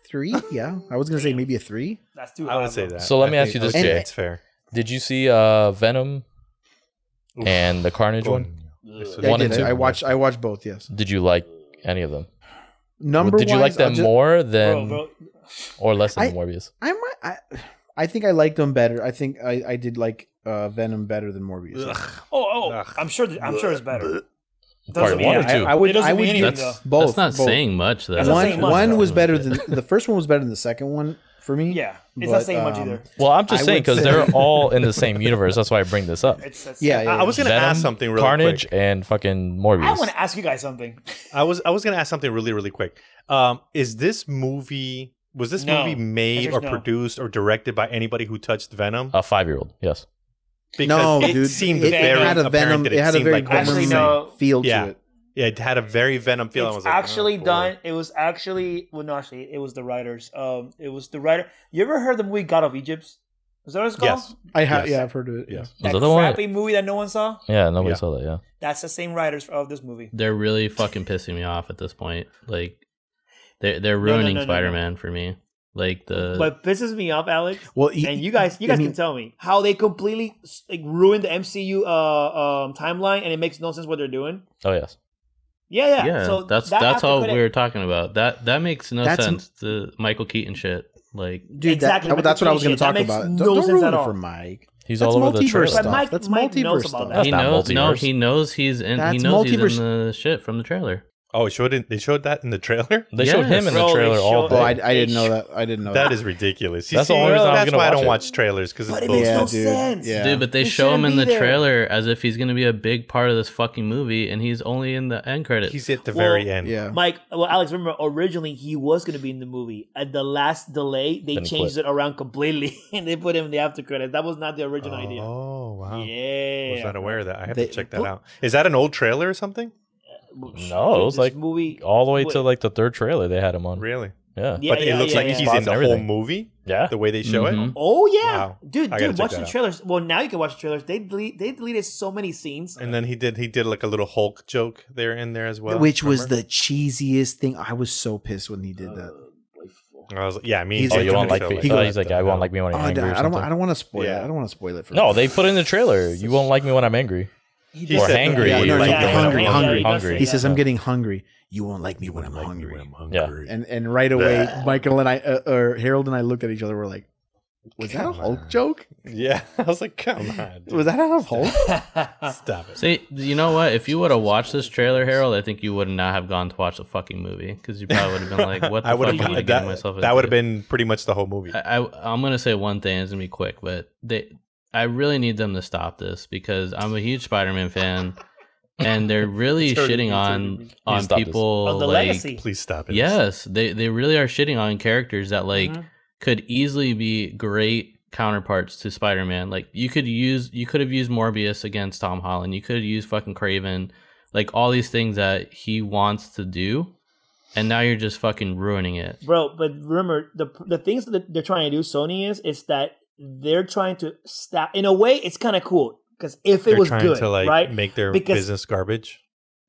Speaker 3: three. Yeah, I was gonna say maybe a three.
Speaker 2: That's too.
Speaker 1: I would say that.
Speaker 4: So let
Speaker 1: I me
Speaker 4: ask you this,
Speaker 3: Jay.
Speaker 1: It's fair.
Speaker 4: Did you see uh, Venom and the Carnage one?
Speaker 3: Yeah, I, did. I watched. I watched both. Yes.
Speaker 4: Did you like any of them?
Speaker 3: Number.
Speaker 4: Did you like them
Speaker 3: just,
Speaker 4: more than
Speaker 2: bro, bro.
Speaker 4: or less than
Speaker 3: I,
Speaker 4: Morbius?
Speaker 3: I, I I think I liked them better. I think I, I did like uh, Venom better than Morbius.
Speaker 1: Ugh.
Speaker 2: Oh oh,
Speaker 1: Ugh.
Speaker 2: I'm sure. I'm sure it's better.
Speaker 4: Part one or two.
Speaker 3: I, I would. I would.
Speaker 2: Anything,
Speaker 7: that's,
Speaker 3: both,
Speaker 7: that's not
Speaker 3: both.
Speaker 7: saying much though.
Speaker 3: One,
Speaker 2: much,
Speaker 3: one was better than the first one was better than the second one for me.
Speaker 2: Yeah, it's
Speaker 3: but,
Speaker 2: not saying much
Speaker 3: um,
Speaker 2: either.
Speaker 4: Well, I'm just
Speaker 3: I
Speaker 4: saying because they're *laughs* all in the same universe. That's why I bring this up.
Speaker 2: It's, yeah,
Speaker 3: yeah,
Speaker 1: I, I was going
Speaker 4: to
Speaker 1: ask something really
Speaker 4: Carnage
Speaker 1: quick.
Speaker 4: and fucking Morbius.
Speaker 2: I want to ask you guys something.
Speaker 1: I was I was going to ask something really really quick. Um, is this movie was this
Speaker 2: no.
Speaker 1: movie made or
Speaker 2: no.
Speaker 1: produced or directed by anybody who touched Venom?
Speaker 4: A five year old. Yes
Speaker 1: because
Speaker 3: no,
Speaker 1: it
Speaker 3: dude,
Speaker 1: seemed
Speaker 3: it,
Speaker 1: very
Speaker 3: it had a venom.
Speaker 1: It,
Speaker 3: it, had a very
Speaker 1: like
Speaker 3: venom
Speaker 2: no,
Speaker 3: feel
Speaker 1: yeah.
Speaker 3: to it.
Speaker 1: Yeah, it had a very venom feel.
Speaker 2: It's
Speaker 1: was
Speaker 2: actually
Speaker 1: like, oh,
Speaker 2: done. It was actually well, no, actually, it was the writers. Um, it was the writer. You ever heard the movie God of Egypt? Is that what it's called?
Speaker 1: Yes.
Speaker 3: I have.
Speaker 1: Yes.
Speaker 3: Yeah, I've heard of it.
Speaker 4: Yeah.
Speaker 2: That,
Speaker 4: that crappy one?
Speaker 2: movie that no one saw.
Speaker 4: Yeah, nobody
Speaker 1: yeah.
Speaker 4: saw that. Yeah.
Speaker 2: That's the same writers of this movie.
Speaker 7: They're really fucking pissing me off at this point. Like, they're they're ruining
Speaker 2: no, no, no,
Speaker 7: Spider Man for me. Like the
Speaker 2: What pisses me off, Alex,
Speaker 3: Well, y-
Speaker 2: and you guys, you
Speaker 3: I
Speaker 2: guys
Speaker 3: mean-
Speaker 2: can tell me how they completely like ruined the MCU uh, um, timeline, and it makes no sense what they're doing.
Speaker 4: Oh yes.
Speaker 2: Yeah, yeah.
Speaker 7: yeah,
Speaker 2: so
Speaker 7: that's
Speaker 2: that
Speaker 7: that's all we were talking about. That that makes no
Speaker 3: That's-
Speaker 7: sense. The Michael Keaton shit. Like,
Speaker 3: dude,
Speaker 2: Exactly,
Speaker 3: that,
Speaker 2: Michael
Speaker 3: that's what I was going to talk.
Speaker 2: That
Speaker 3: about.
Speaker 2: makes
Speaker 3: Don't, don't ruin it for Mike.
Speaker 4: He's
Speaker 3: That's
Speaker 4: all over the
Speaker 3: multiverse
Speaker 4: trailer.
Speaker 3: stuff.
Speaker 2: Mike-
Speaker 3: That's
Speaker 2: Mike knows
Speaker 3: multiverse
Speaker 2: about
Speaker 3: stuff.
Speaker 2: that.
Speaker 4: That's
Speaker 7: he
Speaker 4: not
Speaker 7: knows. No, he knows he's in.
Speaker 3: That's
Speaker 7: he knows he's in the shit from the trailer.
Speaker 1: Oh, it showed it. They showed that in the trailer. *laughs*
Speaker 4: They showed him in the
Speaker 2: Bro, they
Speaker 4: trailer all
Speaker 2: showed-
Speaker 4: day.
Speaker 3: Oh, I, I didn't know that. I didn't know
Speaker 1: That
Speaker 3: that.
Speaker 1: is ridiculous. You
Speaker 4: That's the only reason I was
Speaker 1: that's
Speaker 4: gonna
Speaker 1: why I
Speaker 4: watch
Speaker 1: don't
Speaker 4: it.
Speaker 1: watch trailers because
Speaker 2: But
Speaker 1: it's
Speaker 2: it makes
Speaker 1: bullshit.
Speaker 2: no
Speaker 3: dude.
Speaker 2: sense.
Speaker 3: Yeah.
Speaker 7: Dude, but they
Speaker 2: He
Speaker 7: show him
Speaker 2: shouldn't
Speaker 7: in the
Speaker 2: be there.
Speaker 7: trailer as if he's gonna be a big part of this fucking movie, and he's only in the end credits.
Speaker 1: He's at the
Speaker 2: Well,
Speaker 1: very end.
Speaker 3: Yeah.
Speaker 2: Mike, well, Alex, remember originally he was going to be in the movie. At the last delay, they
Speaker 4: Then he
Speaker 2: changed
Speaker 4: quit.
Speaker 2: it around completely, *laughs* and they put him in the after credits. That was not the original idea.
Speaker 1: Oh wow.
Speaker 2: Yeah,
Speaker 1: was not aware of that. I have
Speaker 3: They-
Speaker 1: to check that out. Is that an old trailer or something?
Speaker 4: No, it was like
Speaker 2: movie.
Speaker 4: all the way to like the third trailer they had him on.
Speaker 1: Really?
Speaker 4: Yeah.
Speaker 2: Yeah,
Speaker 1: but
Speaker 2: yeah,
Speaker 1: it looks
Speaker 2: yeah,
Speaker 1: like
Speaker 2: yeah.
Speaker 1: he's in the
Speaker 4: and
Speaker 1: whole movie.
Speaker 4: Yeah.
Speaker 1: The way they show
Speaker 7: Mhm.
Speaker 1: it.
Speaker 2: Oh yeah,
Speaker 1: Wow.
Speaker 2: dude, dude, watch
Speaker 1: that
Speaker 2: the
Speaker 1: out.
Speaker 2: trailers. Well, now you can watch the trailers. They delete, they deleted so many scenes.
Speaker 1: And then he did he did like a little Hulk joke there in there as well.
Speaker 3: Which was the cheesiest thing. I was so pissed when he did
Speaker 2: Uh,
Speaker 3: that.
Speaker 1: I was like, yeah, me.
Speaker 3: He's
Speaker 4: Oh,
Speaker 3: like-
Speaker 4: you won't like me.
Speaker 3: he
Speaker 4: oh,
Speaker 3: goes,
Speaker 4: he's like,
Speaker 1: the
Speaker 4: I won't
Speaker 1: hell?
Speaker 4: like me when
Speaker 3: Oh,
Speaker 4: I'm
Speaker 3: I,
Speaker 4: angry. or
Speaker 3: I don't. want- I don't want to spoil
Speaker 1: Yeah.
Speaker 3: it. I don't want to spoil it for.
Speaker 4: No, they put in the trailer. You won't like me when I'm angry.
Speaker 2: He
Speaker 1: He
Speaker 4: Or
Speaker 1: said-
Speaker 4: hangry.
Speaker 3: Yeah, no,
Speaker 4: like,
Speaker 3: yeah, hungry, hungry.
Speaker 2: he
Speaker 4: Hungry.
Speaker 3: He says, "I'm getting hungry. You won't like me when I'm hungry."
Speaker 4: Yeah.
Speaker 3: And and right away, Michael and I, uh, or Harold and I, looked at each other. We're like, "Was that a Hulk
Speaker 1: on.
Speaker 3: joke?
Speaker 1: Yeah, *laughs* I was like, come on, dude.
Speaker 3: Was that out of Hulk?"
Speaker 1: stop it.
Speaker 7: See, you know what? If you would have watched this trailer, Harold, I think you would not have gone to watch the fucking movie because you probably would have been *laughs* like, "What the
Speaker 1: I would
Speaker 7: fuck am I
Speaker 1: have
Speaker 7: getting
Speaker 1: that.
Speaker 7: myself?
Speaker 1: That would have been pretty much the whole movie.
Speaker 7: I, I I'm gonna say one thing. It's gonna be quick, but they I really need them to stop this because I'm a huge Spider-Man fan, and they're *laughs* really
Speaker 1: It's hurting me,
Speaker 7: shitting on
Speaker 1: me.
Speaker 7: on people
Speaker 2: Of the
Speaker 7: like
Speaker 2: legacy.
Speaker 1: Please stop it.
Speaker 7: yes, they they really are shitting on characters that like
Speaker 2: Mhm.
Speaker 7: could easily be great counterparts to Spider-Man. Like you could use you could have used Morbius against Tom Holland. You could have used fucking Kraven. Like all these things that he wants to do, and now you're just fucking ruining it.
Speaker 2: bro. But remember, the the things that they're trying to do, Sony is, is that they're trying to stop. In a way, it's kind of cool because if it
Speaker 1: They're
Speaker 2: was
Speaker 1: trying
Speaker 2: good,
Speaker 1: to like
Speaker 2: right?
Speaker 1: make their
Speaker 2: Because-
Speaker 1: business garbage.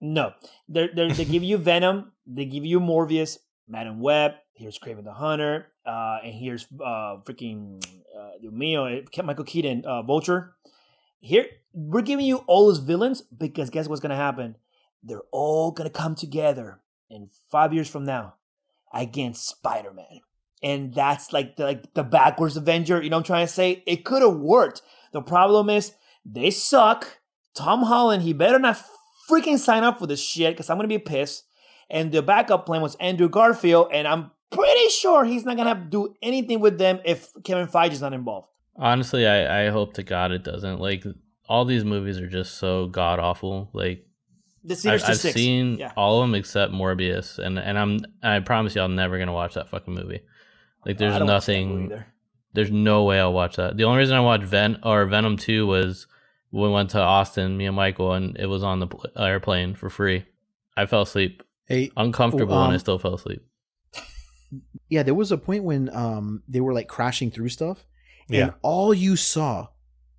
Speaker 2: No, they they they give you Venom, they give you Morbius, Madame Web. Here's Kraven the Hunter, uh, and here's uh, freaking uh, Mio, Michael Keaton, uh, Vulture. Here we're giving you all those villains because guess what's gonna happen? They're all gonna come together in five years from now against Spider Man, and that's like the, like the backwards Avenger. You know what I'm trying to say? It could have worked. The problem is they suck. Tom Holland, he better not freaking sign up for this shit because I'm gonna be pissed. And the backup plan was Andrew Garfield, and I'm pretty sure he's not gonna do anything with them if Kevin Feige's not involved.
Speaker 7: Honestly, I, I hope to God it doesn't. Like all these movies are just so god awful. Like
Speaker 2: The
Speaker 7: I've, I've
Speaker 2: Six.
Speaker 7: seen
Speaker 2: yeah.
Speaker 7: all of them except Morbius, and and I'm I promise you I'm never gonna watch that fucking movie. Like there's
Speaker 2: I don't watch that movie
Speaker 7: nothing. There's no way I'll watch that. The only reason I watched Ven or Venom Two was we went to Austin, me and Michael, and it was on the pl- airplane for free. I fell asleep,
Speaker 3: Hey,
Speaker 7: uncomfortable,
Speaker 3: Oh,
Speaker 7: and I
Speaker 3: um,
Speaker 7: still fell asleep.
Speaker 3: yeah, there was a point when um they were like crashing through stuff, and
Speaker 1: Yeah.
Speaker 3: all you saw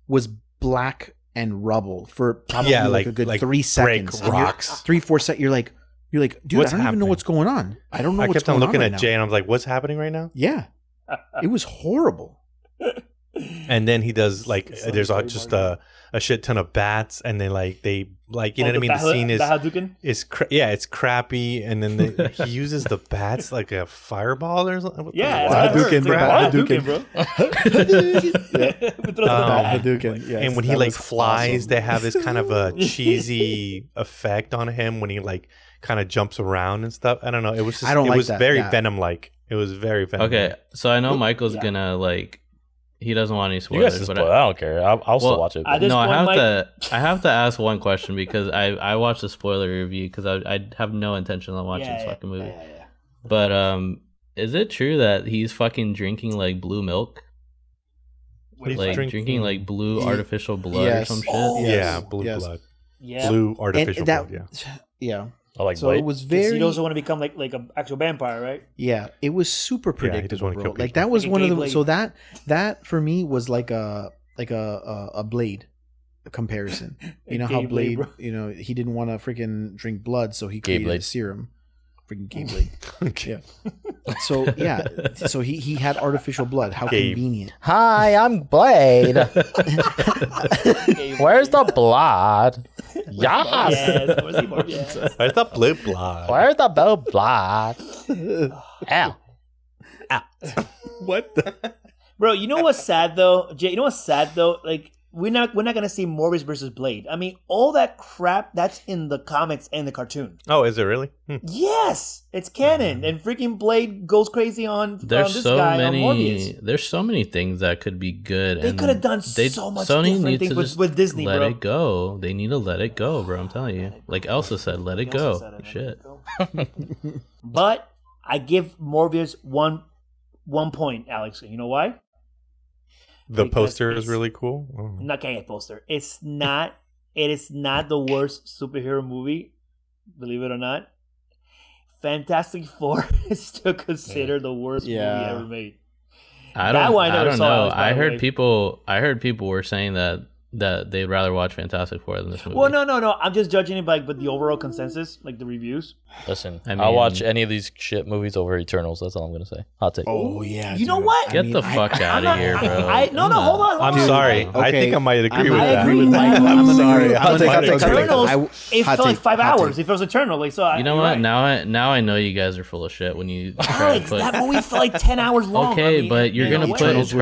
Speaker 3: was black and rubble for probably
Speaker 1: Yeah,
Speaker 3: like,
Speaker 1: like-
Speaker 3: a good
Speaker 1: like
Speaker 3: three seconds. And you're-
Speaker 1: rocks.
Speaker 3: three four seconds. You're like, you're like, dude,
Speaker 1: What's
Speaker 3: I don't even know
Speaker 1: happening?
Speaker 3: what's going on. I don't know.
Speaker 1: I kept on looking
Speaker 3: right
Speaker 1: at Jay
Speaker 3: now.
Speaker 1: and I was like, what's happening right now?
Speaker 3: Yeah, it was horrible. *laughs*
Speaker 1: And then he does like there's a, just a, a shit ton of bats, and they like they like you know
Speaker 2: Oh,
Speaker 1: what I mean. The scene is
Speaker 2: Bahadukin?
Speaker 1: is cra- yeah, it's crappy, and then the, *laughs* he uses the bats like a fireball or something. What the-
Speaker 2: Yeah,
Speaker 1: what?
Speaker 2: that's
Speaker 3: Hadouken,
Speaker 2: how it works.
Speaker 3: Hadouken.
Speaker 2: Hadouken, bro. *laughs*
Speaker 3: Yeah. *laughs*
Speaker 2: We throw the
Speaker 1: Um.
Speaker 3: Hadouken, yes,
Speaker 1: and when he like flies,
Speaker 3: awesome.
Speaker 1: they have this kind of a cheesy effect on him when he like kind of jumps around and stuff. I don't know. It was just,
Speaker 3: I don't
Speaker 1: it
Speaker 3: like
Speaker 1: was
Speaker 3: that,
Speaker 1: very
Speaker 3: yeah.
Speaker 1: Venom like. It was very Venom.
Speaker 7: Okay, so I know Michael's
Speaker 2: yeah.
Speaker 7: gonna like he doesn't want any spoilers.
Speaker 4: You
Speaker 7: spoilers,
Speaker 4: guys can
Speaker 7: but
Speaker 4: spoil.
Speaker 7: I,
Speaker 4: I, don't care. I'll, I'll still watch it.
Speaker 2: I
Speaker 4: but-
Speaker 7: no, I have
Speaker 2: Mike-
Speaker 7: to I have to ask one question because I I watched the spoiler review because I I have no intention on watching
Speaker 2: Yeah,
Speaker 7: this
Speaker 2: yeah,
Speaker 7: fucking movie.
Speaker 2: yeah, yeah.
Speaker 7: But um, is it true that he's fucking drinking like blue milk,
Speaker 1: He's
Speaker 7: like
Speaker 1: drinking-
Speaker 7: drinking, like blue artificial blood
Speaker 3: yes.
Speaker 7: or some shit?
Speaker 2: Oh,
Speaker 1: yeah, blue
Speaker 3: yes.
Speaker 1: blood,
Speaker 2: Yeah.
Speaker 1: blue
Speaker 3: And
Speaker 1: artificial
Speaker 3: that,
Speaker 1: blood. Yeah,
Speaker 3: yeah.
Speaker 4: I like
Speaker 3: so
Speaker 4: Blade.
Speaker 3: it was very
Speaker 2: He doesn't want to become like like an actual vampire, right?
Speaker 3: Yeah, it was super
Speaker 1: Yeah, he
Speaker 3: predictable,
Speaker 1: wanna
Speaker 3: bro.
Speaker 1: kill
Speaker 3: Like that was
Speaker 2: Like
Speaker 3: one of the
Speaker 2: blade.
Speaker 3: so that that for me was like a like a a, a blade comparison. *laughs* You know how
Speaker 2: blade,
Speaker 3: Blade, you know, he didn't want to freaking drink blood, so he created a serum. Freaking *laughs* gay blade.
Speaker 1: Okay.
Speaker 3: So yeah, so he he had artificial blood. How
Speaker 1: Gay.
Speaker 3: convenient.
Speaker 4: Hi, I'm Blade. *laughs* Where's the blood? Yes.
Speaker 2: Yes, where's he born? Yes.
Speaker 1: Where's the blue blood?
Speaker 4: Where's the blue blood? *laughs* Ow. Ow.
Speaker 3: What the?
Speaker 2: Bro, you know what's sad though, Jay? You know what's sad though? Like we're not we're not gonna see Morbius versus Blade. I mean, all that crap that's in the comics and the cartoon.
Speaker 1: Oh, is it really? Hmm.
Speaker 2: Yes, it's canon, and freaking Blade goes crazy on, on
Speaker 7: There's
Speaker 2: this
Speaker 7: so
Speaker 2: guy on
Speaker 7: many.
Speaker 2: Morbius.
Speaker 7: There's so many things that could be good.
Speaker 2: They
Speaker 7: and
Speaker 2: could have done
Speaker 7: they-
Speaker 2: so much
Speaker 7: Sony
Speaker 2: different
Speaker 7: needs
Speaker 2: things
Speaker 7: to
Speaker 2: with,
Speaker 7: just
Speaker 2: with Disney,
Speaker 7: let
Speaker 2: bro.
Speaker 7: it go. They need to let it go, bro. I'm telling you. Like Elsa said, let it go.
Speaker 2: said it,
Speaker 7: Shit.
Speaker 2: it go. *laughs* but I give Morbius one one point, Alex. You know why?
Speaker 1: The poster is really cool. Oh.
Speaker 2: I'm not getting a poster. It's not. it is not the worst superhero movie. Believe it or not, Fantastic Four *laughs* is still considered the worst movie
Speaker 3: Yeah.
Speaker 2: ever made.
Speaker 7: I
Speaker 2: That
Speaker 7: don't.
Speaker 2: one I
Speaker 7: I,
Speaker 2: never
Speaker 7: don't
Speaker 2: saw,
Speaker 7: know.
Speaker 2: Alex,
Speaker 7: I heard
Speaker 2: way.
Speaker 7: people. I heard people were saying that that they'd rather watch Fantastic Four than this movie.
Speaker 2: Well, no, no, no. I'm just judging it by with the overall consensus, like the reviews.
Speaker 4: Listen,
Speaker 7: I
Speaker 4: I will watch any of these shit movies over Eternals. That's all I'm gonna say. Hot take.
Speaker 3: Oh yeah.
Speaker 2: You know
Speaker 3: dude.
Speaker 2: what?
Speaker 3: I
Speaker 7: Get
Speaker 3: mean,
Speaker 7: the fuck
Speaker 3: I-
Speaker 7: out
Speaker 2: I'm
Speaker 7: of
Speaker 2: not-
Speaker 7: here, bro.
Speaker 2: I- no, no, hold on,
Speaker 7: on.
Speaker 2: hold
Speaker 1: I'm
Speaker 2: on.
Speaker 1: sorry.
Speaker 3: Okay.
Speaker 1: I think I might agree
Speaker 3: I'm
Speaker 1: with
Speaker 3: gonna
Speaker 1: that.
Speaker 3: agree with Mike.
Speaker 2: I'm
Speaker 3: I'm gonna
Speaker 1: sorry.
Speaker 3: agree- I'm
Speaker 1: Hot take, hot take.
Speaker 2: Eternals,
Speaker 3: I-
Speaker 2: it felt like five
Speaker 3: hot
Speaker 2: hours.
Speaker 3: take.
Speaker 2: It feels eternal. Like so. Uh,
Speaker 7: you know what? Now I now I know you guys are full of shit when you *laughs* try to
Speaker 2: Alex,
Speaker 7: put.
Speaker 2: that movie felt like ten hours long.
Speaker 7: Okay, but you're gonna put
Speaker 3: Eternals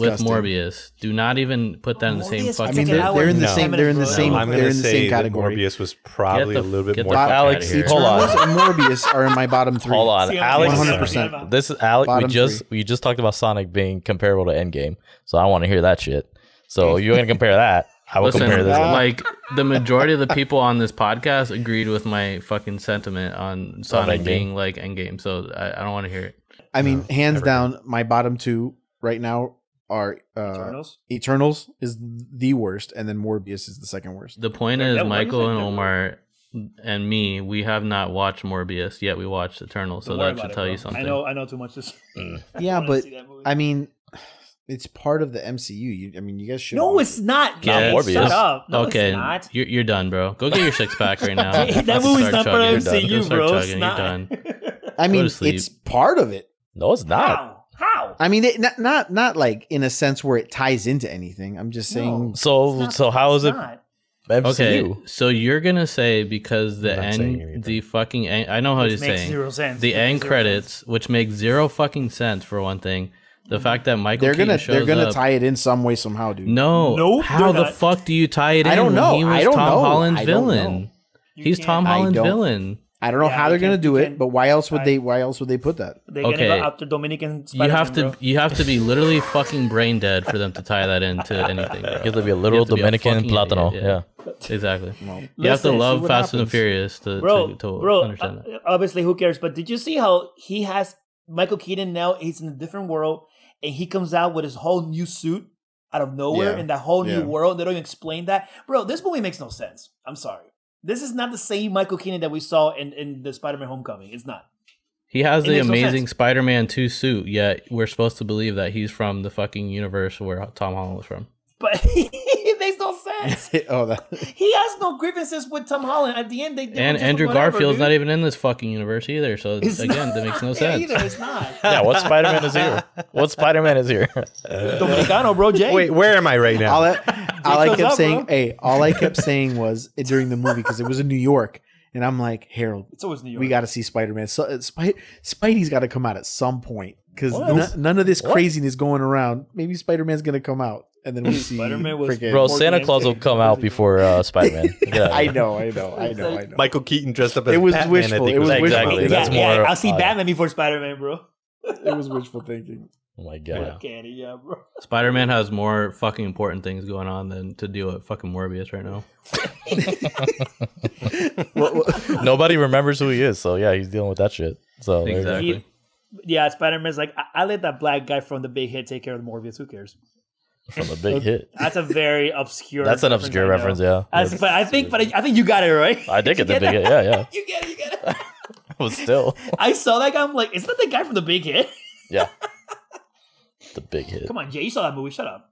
Speaker 7: with. Morbius. Do not even put that in the same fucking.
Speaker 3: I mean, they're, they're in the
Speaker 2: ten
Speaker 3: same. They're in the same.
Speaker 2: bro.
Speaker 1: I'm
Speaker 3: they're in the same category.
Speaker 1: Morbius was probably
Speaker 7: Get
Speaker 1: a little bit more.
Speaker 7: fuck
Speaker 1: fun.
Speaker 7: outta
Speaker 3: Alex,
Speaker 7: here.
Speaker 4: Hold on.
Speaker 3: And Morbius are in my bottom three.
Speaker 4: Hold on, Alex.
Speaker 3: 100%.
Speaker 4: This is Alex.
Speaker 3: Bottom
Speaker 4: we just
Speaker 3: three.
Speaker 4: we just talked about Sonic being comparable to Endgame, so I want to hear that shit. So you're gonna compare that? I will
Speaker 7: Listen,
Speaker 4: compare this.
Speaker 7: like the majority of the people on this podcast agreed with my fucking sentiment on Sonic being like Endgame, so I, I don't want to hear it.
Speaker 3: I mean, hands
Speaker 1: never
Speaker 3: down, my bottom two right now are uh,
Speaker 2: Eternals.
Speaker 3: Eternals is the worst, and then Morbius is the second worst.
Speaker 7: The point is,
Speaker 2: that
Speaker 7: Michael and
Speaker 2: that.
Speaker 7: Omar and me, we have not watched Morbius yet. We watched Eternal, so that should
Speaker 2: it,
Speaker 7: tell
Speaker 2: bro.
Speaker 7: you something.
Speaker 2: I know. I know too much. This. *laughs*
Speaker 3: Yeah, but
Speaker 2: see that movie.
Speaker 3: I mean, it's part of the MCU. You, I mean, you guys should.
Speaker 2: No, it's not.
Speaker 7: Yeah,
Speaker 2: Jay.
Speaker 4: Morbius.
Speaker 2: Shut up. No,
Speaker 7: okay,
Speaker 2: it's not.
Speaker 7: You're, you're done, bro. Go get your six pack right now. *laughs*
Speaker 2: That
Speaker 7: Start
Speaker 2: movie's not part of
Speaker 7: chugging.
Speaker 2: MCU,
Speaker 7: start
Speaker 2: bro. It's not.
Speaker 7: You're done.
Speaker 3: I mean, it's part of it.
Speaker 4: no, it's not.
Speaker 2: How? How?
Speaker 3: I mean, it, not not not like in a sense where it ties into anything. I'm just saying.
Speaker 2: No.
Speaker 4: So
Speaker 2: It's not-
Speaker 4: so how
Speaker 2: it's
Speaker 4: is it
Speaker 2: not.
Speaker 4: MCU?
Speaker 7: Okay, so you're gonna say because the
Speaker 1: I'm not saying
Speaker 7: end, the fucking end, I know how
Speaker 2: Which
Speaker 7: you're saying
Speaker 2: zero sense.
Speaker 7: the
Speaker 2: It
Speaker 7: end
Speaker 2: makes zero
Speaker 7: credits, which makes zero fucking sense for one thing. The mm-hmm. fact that Michael
Speaker 3: They're
Speaker 7: Keaton
Speaker 3: gonna
Speaker 7: shows
Speaker 3: they're gonna
Speaker 7: up,
Speaker 3: tie it in some way somehow, dude.
Speaker 7: No,
Speaker 2: Nope,
Speaker 7: How the
Speaker 2: not.
Speaker 7: fuck do you tie it in?
Speaker 3: I don't know.
Speaker 7: He was
Speaker 3: I don't
Speaker 7: Tom
Speaker 3: know.
Speaker 7: Holland's
Speaker 3: I don't
Speaker 7: villain. He's Tom
Speaker 3: I
Speaker 7: Holland's villain.
Speaker 3: I don't know
Speaker 2: Yeah,
Speaker 3: how they're gonna do it,
Speaker 2: can't
Speaker 3: but why else would
Speaker 2: tie-
Speaker 3: they? Why else would they put that?
Speaker 2: They're gonna
Speaker 7: Okay.
Speaker 2: go after Dominican.
Speaker 7: You have to
Speaker 2: bro.
Speaker 7: you have to be literally fucking brain dead for them to tie that into *laughs* anything. Bro.
Speaker 4: You have to be a literal
Speaker 7: to be a
Speaker 4: Dominican
Speaker 7: fucking
Speaker 4: Platano.
Speaker 7: idiot,
Speaker 4: yeah.
Speaker 7: Exactly.
Speaker 3: Well,
Speaker 7: You have to love
Speaker 3: what
Speaker 7: Fast and the. Furious to,
Speaker 2: bro,
Speaker 7: to, to
Speaker 2: bro.
Speaker 7: understand that.
Speaker 2: uh, obviously, who cares? But did you see how he has Michael Keaton now? He's in a different world, and he comes out with his whole new suit out of nowhere
Speaker 3: Yeah,
Speaker 2: in that whole
Speaker 3: yeah.
Speaker 2: new world. They don't even explain that, bro. This movie makes no sense. I'm sorry. This is not the same Michael Keaton that we saw in, in the Spider-Man Homecoming. It's not.
Speaker 7: He has
Speaker 2: It
Speaker 7: the
Speaker 2: makes no
Speaker 7: amazing. Spider-Man 2 suit, yet we're supposed to believe that he's from the fucking universe where Tom Holland was from.
Speaker 2: But *laughs* makes no sense. *laughs*
Speaker 3: oh, that.
Speaker 2: He has no grievances with Tom Holland. At the end, they, they
Speaker 7: And Andrew
Speaker 2: whatever,
Speaker 7: Garfield's
Speaker 2: dude.
Speaker 7: not even in this fucking universe either, so
Speaker 2: It's
Speaker 7: again,
Speaker 2: not
Speaker 7: that makes no sense.
Speaker 2: Either. It's not. *laughs*
Speaker 4: Yeah, what Spider Man is here? What Spider Man is here? *laughs*
Speaker 2: Dominicano, bro. Jay.
Speaker 1: Wait, where am I right now?
Speaker 3: all I, all I kept
Speaker 2: up,
Speaker 3: saying,
Speaker 2: bro.
Speaker 3: hey, all I kept saying was during the movie because it was in New York, and I'm like, Harold,
Speaker 2: it's always New York.
Speaker 3: we got to see Spider Man. So, uh, Spidey's got to come out at some point because
Speaker 2: What?
Speaker 3: none of this
Speaker 4: What?
Speaker 3: craziness going around. Maybe Spider Man's gonna come out, and then we see
Speaker 2: Spider-Man was-
Speaker 3: freaking-
Speaker 4: Bro, Santa Claus will come out before uh, Spider Man. *laughs*
Speaker 3: I know, I know, I know, I know.
Speaker 1: Michael Keaton dressed up as
Speaker 3: It was
Speaker 1: Batman,
Speaker 3: wishful.
Speaker 1: I think
Speaker 3: It was
Speaker 1: the
Speaker 3: wishful.
Speaker 4: Exactly.
Speaker 2: yeah,
Speaker 4: That's
Speaker 2: yeah,
Speaker 4: more,
Speaker 2: I'll see
Speaker 4: uh,
Speaker 2: Batman before Spider-Man, bro.
Speaker 3: it was wishful thinking.
Speaker 4: Oh my god.
Speaker 2: Candy, yeah, bro.
Speaker 7: Spider-Man has more fucking important things going on than to deal with fucking Morbius right now. *laughs* *laughs*
Speaker 3: What- what-
Speaker 4: Nobody remembers who he is, so yeah, he's dealing with that shit. So there you go.
Speaker 7: Exactly.
Speaker 2: Yeah, Spider-Man's like, I, I let that black guy from the big hit take care of the Morbius. Who cares?
Speaker 4: from the big *laughs* hit.
Speaker 2: That's a very obscure.
Speaker 4: That's an obscure reference, yeah.
Speaker 2: That's- but I think, but I, I think you got it right.
Speaker 4: I did *laughs* get the big hit. Yeah, yeah. *laughs*
Speaker 2: You get it. You get it.
Speaker 4: But still,
Speaker 2: I saw that guy. I'm like, isn't that the guy from the Big Hit?
Speaker 4: yeah. The big hit.
Speaker 2: Come on, Jay. You saw that movie. Shut up.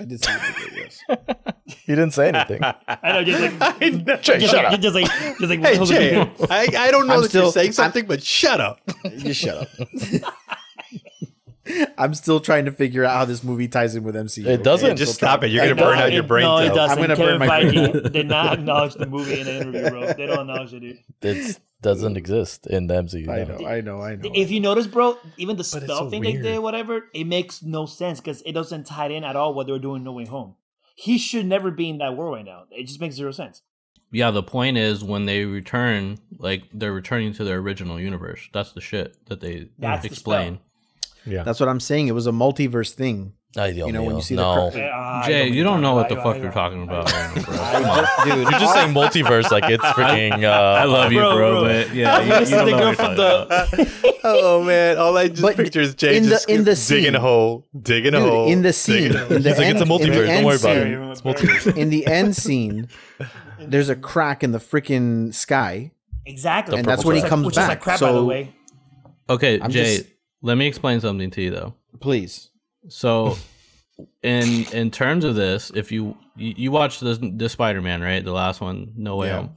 Speaker 3: I did say it, yes.
Speaker 4: He didn't say anything. *laughs*
Speaker 2: I know. Just like, *laughs*
Speaker 1: I know.
Speaker 4: Jay,
Speaker 2: just
Speaker 4: shut
Speaker 2: like,
Speaker 4: up.
Speaker 2: just like, just like.
Speaker 1: Hey Jay,
Speaker 2: Big *laughs*
Speaker 1: I, I don't know
Speaker 3: I'm
Speaker 1: that
Speaker 3: still-
Speaker 1: you're saying
Speaker 3: I'm-
Speaker 1: something, but shut up.
Speaker 3: Just shut up. I'm still trying to figure out how this movie ties in with MCU.
Speaker 4: It doesn't.
Speaker 1: Yeah, just stop it. You're gonna burn out your brain
Speaker 2: No, it doesn't.
Speaker 3: I'm gonna
Speaker 2: Kevin
Speaker 3: burn my
Speaker 2: Feige did not acknowledge the movie in the interview, bro. They don't acknowledge it, dude.
Speaker 4: It doesn't exist in the MCU.
Speaker 3: I know, I know, I know.
Speaker 2: If you notice, bro, even the
Speaker 1: But it's
Speaker 2: spell
Speaker 1: so
Speaker 2: thing they did, whatever, it makes no sense because it doesn't tie in at all what they were doing No Way Home. He should never be in that world right now. It just makes zero sense.
Speaker 7: Yeah, the point is when they return, like they're returning to their original universe. That's the shit that they
Speaker 2: That's the
Speaker 7: explain.
Speaker 1: Yeah.
Speaker 3: That's what I'm saying. It was a multiverse thing.
Speaker 4: Ay, Dios
Speaker 3: You know, when you see the
Speaker 4: no.
Speaker 3: cra-
Speaker 2: Ah, I
Speaker 7: Jay,
Speaker 2: know
Speaker 7: you don't know what the
Speaker 2: I-
Speaker 7: fuck
Speaker 2: I-
Speaker 7: you're
Speaker 2: I-
Speaker 7: talking about. right bro.
Speaker 3: I
Speaker 7: Come on.
Speaker 3: just- dude,
Speaker 4: You're just saying multiverse like it's freaking. Uh,
Speaker 7: I love you,
Speaker 2: Bro,
Speaker 7: bro,
Speaker 2: bro.
Speaker 7: but yeah, you,
Speaker 2: This is
Speaker 7: you don't
Speaker 2: the
Speaker 7: know
Speaker 2: girl
Speaker 7: what
Speaker 2: from
Speaker 7: you're talking about.
Speaker 2: the. *laughs*
Speaker 1: oh man, all I just
Speaker 3: But
Speaker 1: picture is Jay
Speaker 3: in the-
Speaker 1: just
Speaker 3: in the
Speaker 1: digging
Speaker 3: scene-
Speaker 1: a hole, digging a hole.
Speaker 3: in the scene,
Speaker 1: digging hole.
Speaker 3: in the
Speaker 4: He's like, it's a multiverse. Don't
Speaker 3: end
Speaker 4: worry about
Speaker 3: scene-
Speaker 4: it. It's multiverse.
Speaker 3: In the end scene, there's a crack in the freaking sky,
Speaker 2: Exactly.
Speaker 3: and that's when he comes
Speaker 2: like, which
Speaker 3: back.
Speaker 2: is like crap,
Speaker 3: so
Speaker 2: by the way.
Speaker 7: Okay, Jay, let me explain something to you though.
Speaker 3: please,
Speaker 7: So, *laughs* in in terms of this, if you you, you watched the the Spider Man, right, the last one, No Way
Speaker 3: Yeah.
Speaker 7: Home.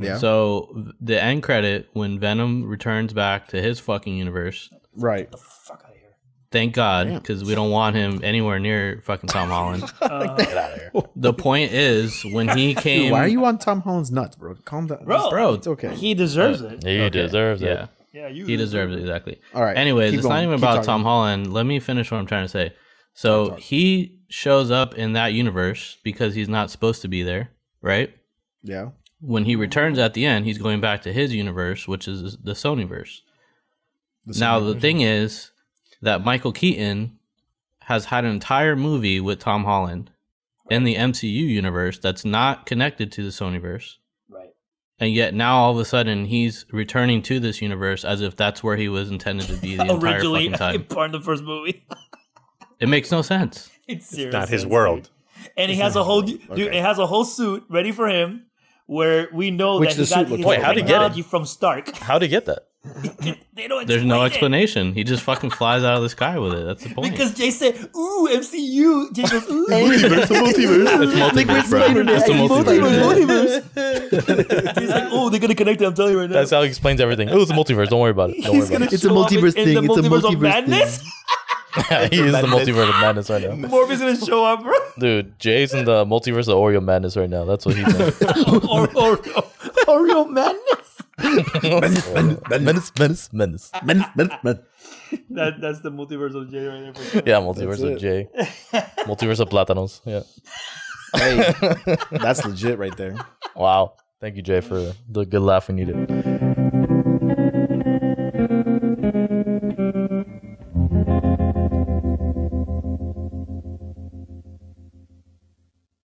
Speaker 3: yeah,
Speaker 7: So the end credit when Venom returns back to his fucking universe.
Speaker 3: right.
Speaker 2: Fuck out of here.
Speaker 7: Thank God, because we don't want him anywhere near fucking Tom *laughs* Holland.
Speaker 2: Uh,
Speaker 4: Get out of here.
Speaker 7: the point is when he *laughs* came.
Speaker 3: Dude, why are you on Tom Holland's nuts, bro? Calm down,
Speaker 2: Bro,
Speaker 7: bro?
Speaker 3: It's okay.
Speaker 2: he deserves it.
Speaker 4: He deserves it.
Speaker 7: Yeah,
Speaker 2: Yeah, you.
Speaker 7: he deserves it exactly.
Speaker 3: All right.
Speaker 7: Anyways,
Speaker 3: keep
Speaker 7: it's not even
Speaker 3: Keep
Speaker 7: about
Speaker 3: talking.
Speaker 7: Tom Holland. Let me finish what I'm trying to say. So he shows up in that universe because he's not supposed to be there, right?
Speaker 3: Yeah.
Speaker 7: When he returns at the end, he's going back to his universe, which is the Sonyverse.
Speaker 3: The
Speaker 7: now the thing is that Michael Keaton has had an entire movie with Tom Holland in the MCU universe that's not connected to the Sonyverse.
Speaker 2: Right.
Speaker 7: And yet now all of a sudden he's returning to this universe as if that's where he was intended to be the entire
Speaker 2: Originally,
Speaker 7: fucking *laughs* time.
Speaker 2: part of the first movie.
Speaker 7: It makes no sense. *laughs*
Speaker 2: it's serious.
Speaker 1: Not his world.
Speaker 2: dude. And he has a whole dude.
Speaker 3: Okay.
Speaker 2: It has a whole suit ready for him, where we know
Speaker 3: Which
Speaker 2: that
Speaker 3: the
Speaker 2: he got
Speaker 3: suit looks
Speaker 2: his
Speaker 3: like.
Speaker 4: Wait, how'd he get it?
Speaker 2: from Stark.
Speaker 4: How'd he get that?
Speaker 2: They don't
Speaker 7: There's no
Speaker 2: explain it.
Speaker 7: explanation. He just fucking flies out of the sky with it. That's the point.
Speaker 2: Because Jay said, "Ooh, MCU." Jay goes, "Ooh,
Speaker 7: it's multiverse, bro. It's a multiverse.
Speaker 2: multiverse." He's like, "Oh, they're gonna connect it." I'm telling you right now.
Speaker 4: That's how he explains everything. Oh, it's a multiverse. Don't worry about it. Don't worry about
Speaker 2: gonna
Speaker 3: It's a multiverse thing. It's a
Speaker 2: multiverse of
Speaker 3: multiverse
Speaker 2: madness.
Speaker 4: it. *laughs* he is the multiverse of madness right now.
Speaker 2: Morpheus gonna show up, bro.
Speaker 4: Dude, Jay's in the multiverse of Oreo madness right now. That's what he's in. *laughs*
Speaker 2: or, or, Oreo madness. *laughs*
Speaker 4: menace, menace, menace.
Speaker 3: Men, men, men.
Speaker 2: That, that's the multiverse of Jay right there. For sure.
Speaker 4: Yeah, multiverse
Speaker 3: That's
Speaker 4: of Jay. *laughs* Multiverse of Platanos. Yeah.
Speaker 3: Hey, *laughs* that's legit right there.
Speaker 4: Wow. Thank you, Jay, for the good laugh we needed.